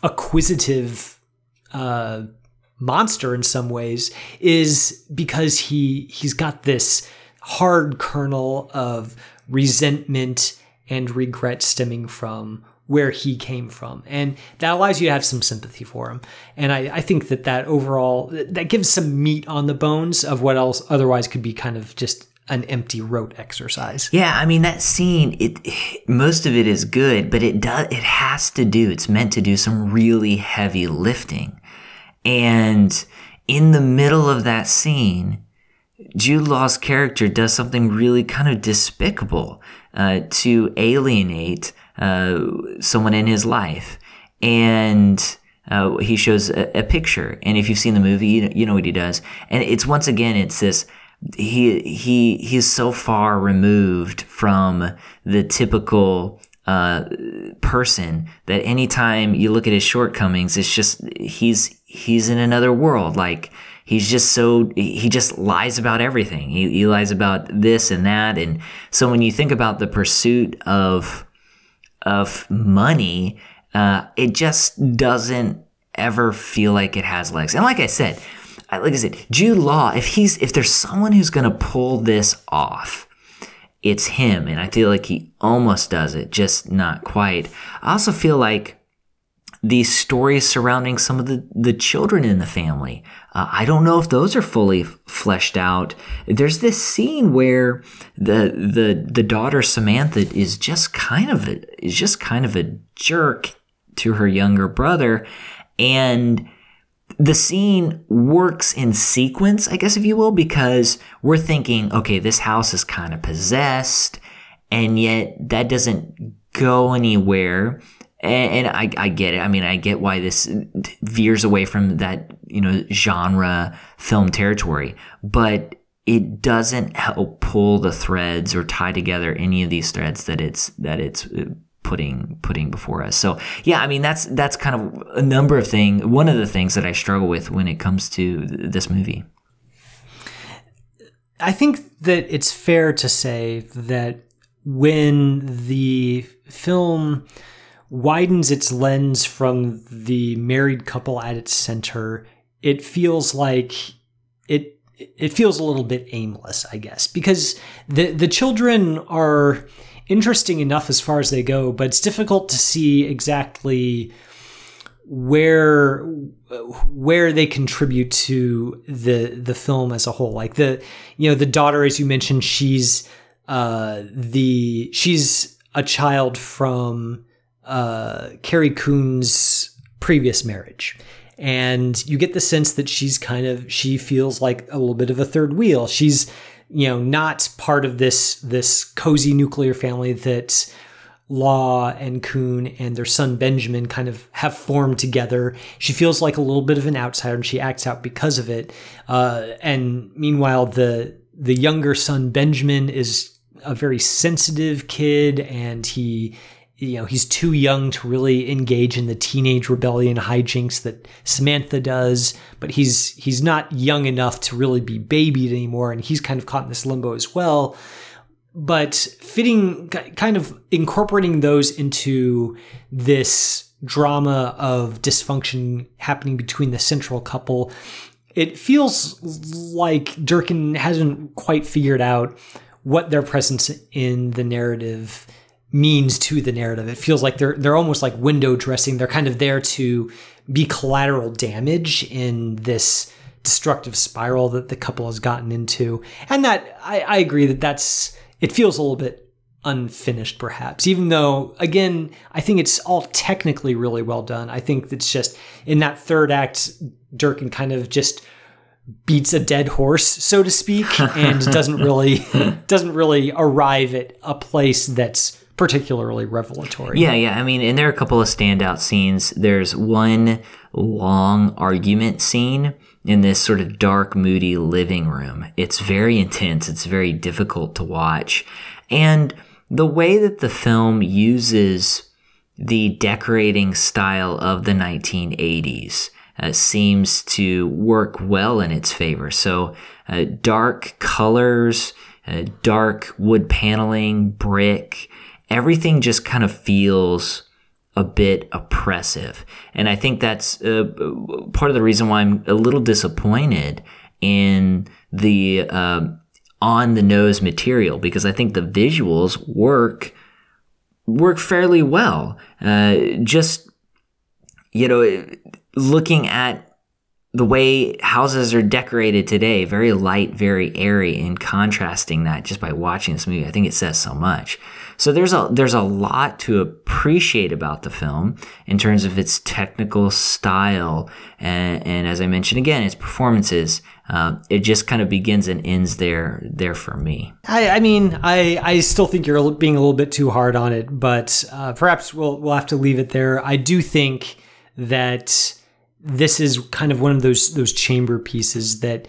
acquisitive uh, monster in some ways is because he he's got this hard kernel of resentment and regret stemming from where he came from. And that allows you to have some sympathy for him. And I, I, think that that overall, that gives some meat on the bones of what else otherwise could be kind of just an empty rote exercise. Yeah, I mean that scene it most of it is good, but it does it has to do it's meant to do some really heavy lifting. And in the middle of that scene, Jude Law's character does something really kind of despicable uh, to alienate uh, someone in his life, and uh, he shows a, a, picture. And if you've seen the movie, you know, you know what he does. And it's once again, it's this. He he he's so far removed from the typical uh, person that anytime you look at his shortcomings, it's just he's he's in another world. Like he's just so he just lies about everything. He, he lies about this and that. And so when you think about the pursuit of of money, uh, it just doesn't ever feel like it has legs. And like I said, like I said, Jude Law, if he's if there's someone who's gonna pull this off, it's him. And I feel like he almost does it, just not quite. I also feel like these stories surrounding some of the, the children in the family. Uh, I don't know if those are fully fleshed out. There's this scene where the the the daughter Samantha is just kind of a, is just kind of a jerk to her younger brother, and the scene works in sequence, I guess if you will, because we're thinking, okay, this house is kind of possessed, and yet that doesn't go anywhere and, I, I get it. I mean, I get why this veers away from that, you know, genre film territory, but it doesn't help pull the threads or tie together any of these threads that it's that it's uh, putting putting before us. So yeah, I mean that's that's kind of a number of things. One of the things that I struggle with when it comes to this movie. I think that it's fair to say that when the film widens its lens from the married couple at its center, it feels like it it feels a little bit aimless, I guess, because the the children are interesting enough as far as they go, but it's difficult to see exactly where where they contribute to the the film as a whole. Like the you know the daughter, as you mentioned, she's uh, the she's a child from uh, Carrie Coon's previous marriage. And you get the sense that she's kind of she feels like a little bit of a third wheel. She's you know not part of this this cozy nuclear family that Law and Coon and their son Benjamin kind of have formed together. She feels like a little bit of an outsider, and she acts out because of it. Uh, and meanwhile, the the younger son Benjamin is a very sensitive kid, and he you know he's too young to really engage in the teenage rebellion hijinks that Samantha does, but he's he's not young enough to really be babied anymore, and he's kind of caught in this limbo as well. But fitting, kind of incorporating those into this drama of dysfunction happening between the central couple, it feels like Durkin hasn't quite figured out what their presence in the narrative means to the narrative. It feels like they're they're almost like window dressing. They're kind of there to be collateral damage in this destructive spiral that the couple has gotten into. And that I, I agree that that's it feels a little bit unfinished perhaps even though again i think it's all technically really well done i think it's just in that third act durkin kind of just beats a dead horse so to speak and (laughs) doesn't really doesn't really arrive at a place that's particularly revelatory. Yeah, yeah. I mean, and there are a couple of standout scenes. There's one long argument scene in this sort of dark, moody living room. It's very intense. It's very difficult to watch. And the way that the film uses the decorating style of the 1980s uh, seems to work well in its favor. So, uh, dark colors, uh, dark wood paneling, brick, everything just kind of feels a bit oppressive. And I think that's uh, part of the reason why I'm a little disappointed in the uh, on the nose material because I think the visuals work work fairly well. Uh, just you know, looking at the way houses are decorated today, very light, very airy, and contrasting that just by watching this movie, I think it says so much. So there's a there's a lot to appreciate about the film in terms of its technical style, and, and as I mentioned again, its performances. Uh, it just kind of begins and ends there there for me. I, I mean, I I still think you're being a little bit too hard on it, but uh, perhaps we'll we'll have to leave it there. I do think that this is kind of one of those those chamber pieces that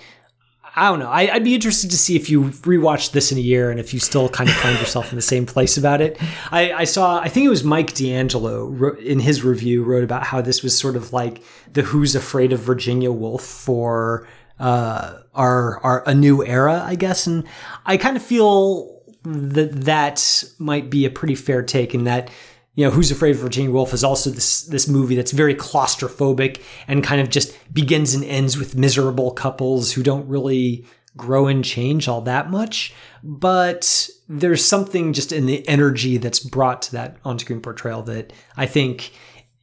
I don't know. I, would be interested to see if you rewatched this in a year and if you still kind of find yourself in the same place about it. I, I saw, I think it was Mike D'Angelo in his review wrote about how this was sort of like the Who's Afraid of Virginia Woolf for uh, our our a new era, I guess. And I kind of feel that that might be a pretty fair take in that you know, Who's Afraid of Virginia Woolf is also this this movie that's very claustrophobic and kind of just begins and ends with miserable couples who don't really grow and change all that much. But there's something just in the energy that's brought to that on-screen portrayal that I think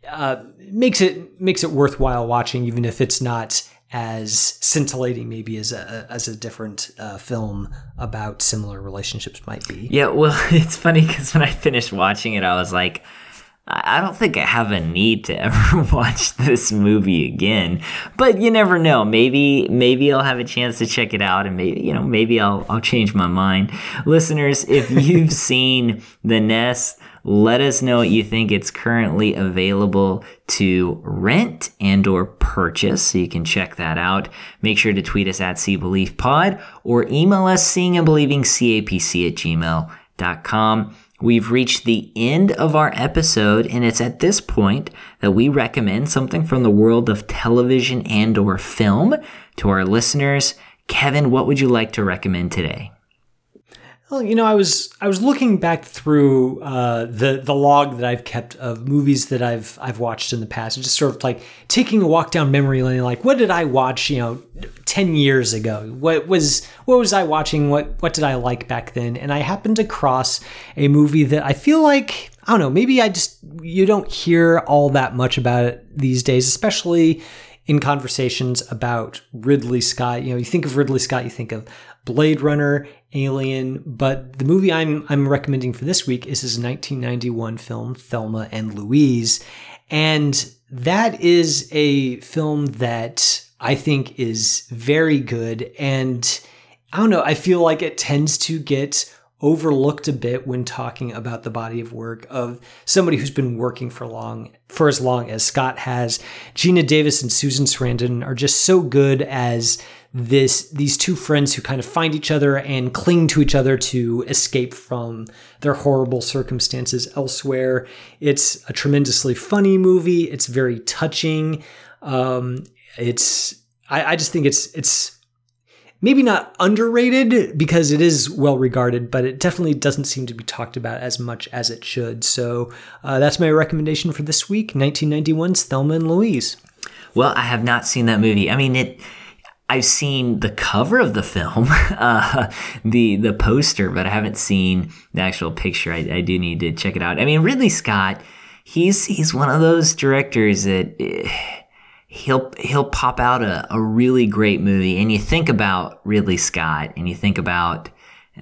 uh, makes it makes it worthwhile watching, even if it's not as scintillating maybe as a as a different uh, film about similar relationships might be. Yeah, well, (laughs) it's funny because when I finished watching it, I was like, I don't think I have a need to (laughs) ever watch this movie again. But you never know. Maybe maybe I'll have a chance to check it out, and maybe you know maybe I'll I'll change my mind. Listeners, if you've (laughs) seen The Nest. Let us know what you think. It's currently available to rent and or purchase, so you can check that out. Make sure to tweet us at CBeliefPod or email us seeing and believing capc at gmail.com. We've reached the end of our episode, and it's at this point that we recommend something from the world of television and or film to our listeners. Kevin, what would you like to recommend today? Well, you know, I was I was looking back through uh, the the log that I've kept of movies that I've I've watched in the past, just sort of like taking a walk down memory lane. Like, what did I watch? You know, ten years ago. What was what was I watching? What what did I like back then? And I happened to cross a movie that I feel like I don't know. Maybe I just you don't hear all that much about it these days, especially in conversations about Ridley Scott. You know, you think of Ridley Scott, you think of Blade Runner, Alien, but the movie I'm I'm recommending for this week is his 1991 film Thelma and Louise, and that is a film that I think is very good and I don't know, I feel like it tends to get overlooked a bit when talking about the body of work of somebody who's been working for long for as long as Scott has. Geena Davis and Susan Sarandon are just so good as this these two friends who kind of find each other and cling to each other to escape from their horrible circumstances elsewhere. It's a tremendously funny movie. It's very touching. Um, it's I, I just think it's it's maybe not underrated because it is well regarded, but it definitely doesn't seem to be talked about as much as it should. So uh, that's my recommendation for this week 1991's Thelma and Louise. Well, I have not seen that movie. I mean, it. I've seen the cover of the film, (laughs) uh, the the poster, but I haven't seen the actual picture. I, I do need to check it out. I mean, Ridley Scott, he's he's one of those directors that. eh, he'll he'll pop out a, a really great movie and you think about ridley scott and you think about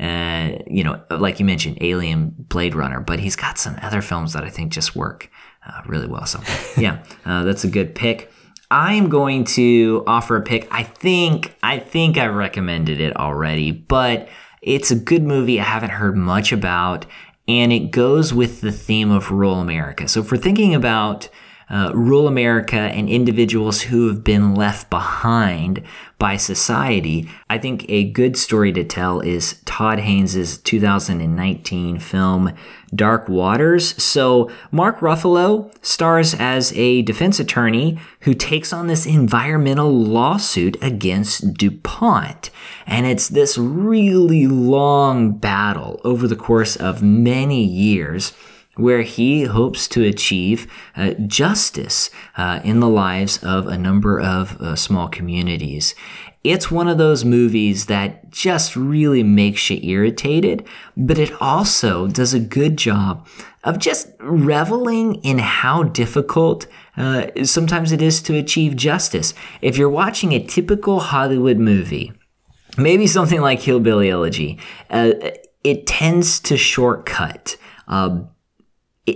uh, you know like you mentioned alien blade runner but he's got some other films that i think just work uh, really well so yeah uh, that's a good pick i'm going to offer a pick. I think i think i recommended it already but it's a good movie i haven't heard much about and it goes with the theme of rural america. So if we're thinking about uh, rural America and individuals who have been left behind by society, I think a good story to tell is Todd Haynes' 2019 film Dark Waters. So, Mark Ruffalo stars as a defense attorney who takes on this environmental lawsuit against DuPont. And it's this really long battle over the course of many years where he hopes to achieve uh, justice uh, in the lives of a number of uh, small communities. It's one of those movies that just really makes you irritated, but it also does a good job of just reveling in how difficult uh, sometimes it is to achieve justice. If you're watching a typical Hollywood movie, maybe something like Hillbilly Elegy, uh, it tends to shortcut. Uh,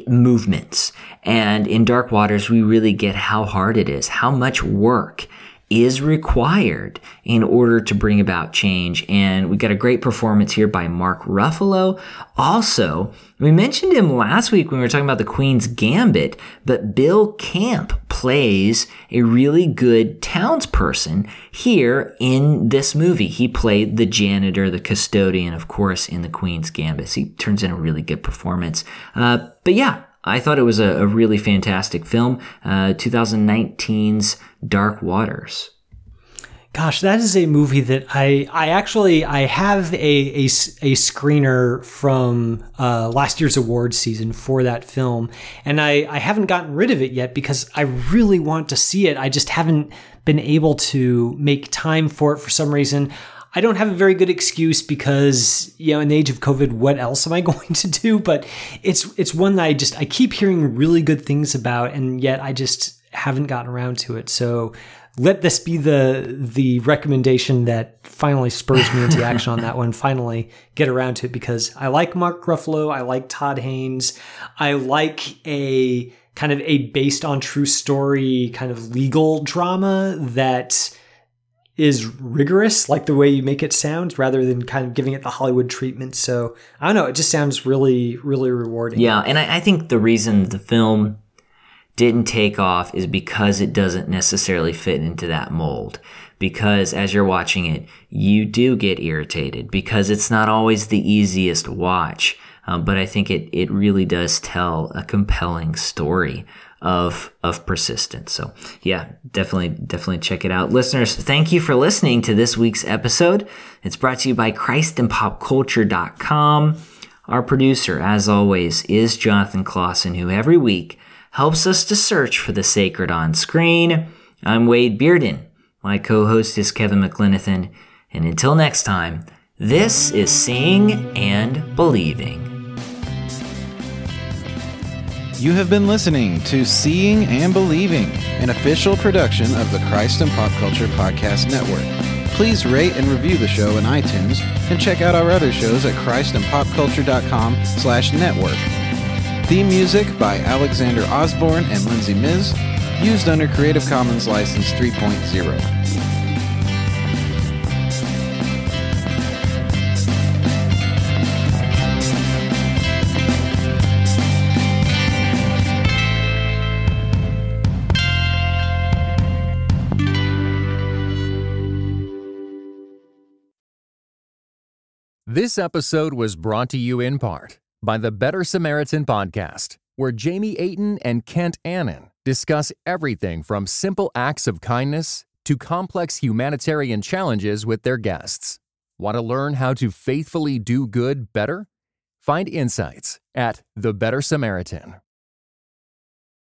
movements. And in Dark Waters, we really get how hard it is, how much work is required in order to bring about change. And we got a great performance here by Mark Ruffalo. Also, we mentioned him last week when we were talking about the Queen's Gambit, but Bill Camp plays a really good townsperson here in this movie. He played the janitor, the custodian, of course, in the Queen's Gambit. He turns in a really good performance. Uh, but yeah, I thought it was a, a really fantastic film. Uh, 2019's Dark Waters. Gosh, that is a movie that I I actually I have a, a, a screener from uh, last year's awards season for that film, and I I haven't gotten rid of it yet because I really want to see it. I just haven't been able to make time for it for some reason. I don't have a very good excuse because you know in the age of COVID, what else am I (laughs) going to do? But it's it's one that I just I keep hearing really good things about, and yet I just haven't gotten around to it. So let this be the the recommendation that finally spurs me into action on that one. (laughs) Finally, get around to it because I like Mark Ruffalo, I like Todd Haynes, I like a kind of a based on true story kind of legal drama that is rigorous, like the way you make it sound, rather than kind of giving it the Hollywood treatment. So I don't know, it just sounds really, really rewarding. Yeah, and I, I think the reason the film didn't take off is because it doesn't necessarily fit into that mold. Because as you're watching it, you do get irritated because it's not always the easiest watch. Um, but I think it, it really does tell a compelling story of of persistence. So yeah, definitely definitely check it out. Listeners, thank you for listening to this week's episode. It's brought to you by ChristandPopCulture.com. Our producer, as always, is Jonathan Clausen, who every week helps us to search for the sacred on screen. I'm Wade Bearden. My co-host is Kevin McLenithan. And until next time, this is Seeing and Believing. You have been listening to Seeing and Believing, an official production of the Christ and Pop Culture Podcast Network. Please rate and review the show in iTunes and check out our other shows at christandpopculture.com slash network. Theme music by Alexander Osborne and Lindsay Miz, used under Creative Commons License 3.0. This episode was brought to you in part by the Better Samaritan podcast, where Jamie Aten and Kent Annan discuss everything from simple acts of kindness to complex humanitarian challenges with their guests. Want to learn how to faithfully do good better? Find insights at The Better Samaritan.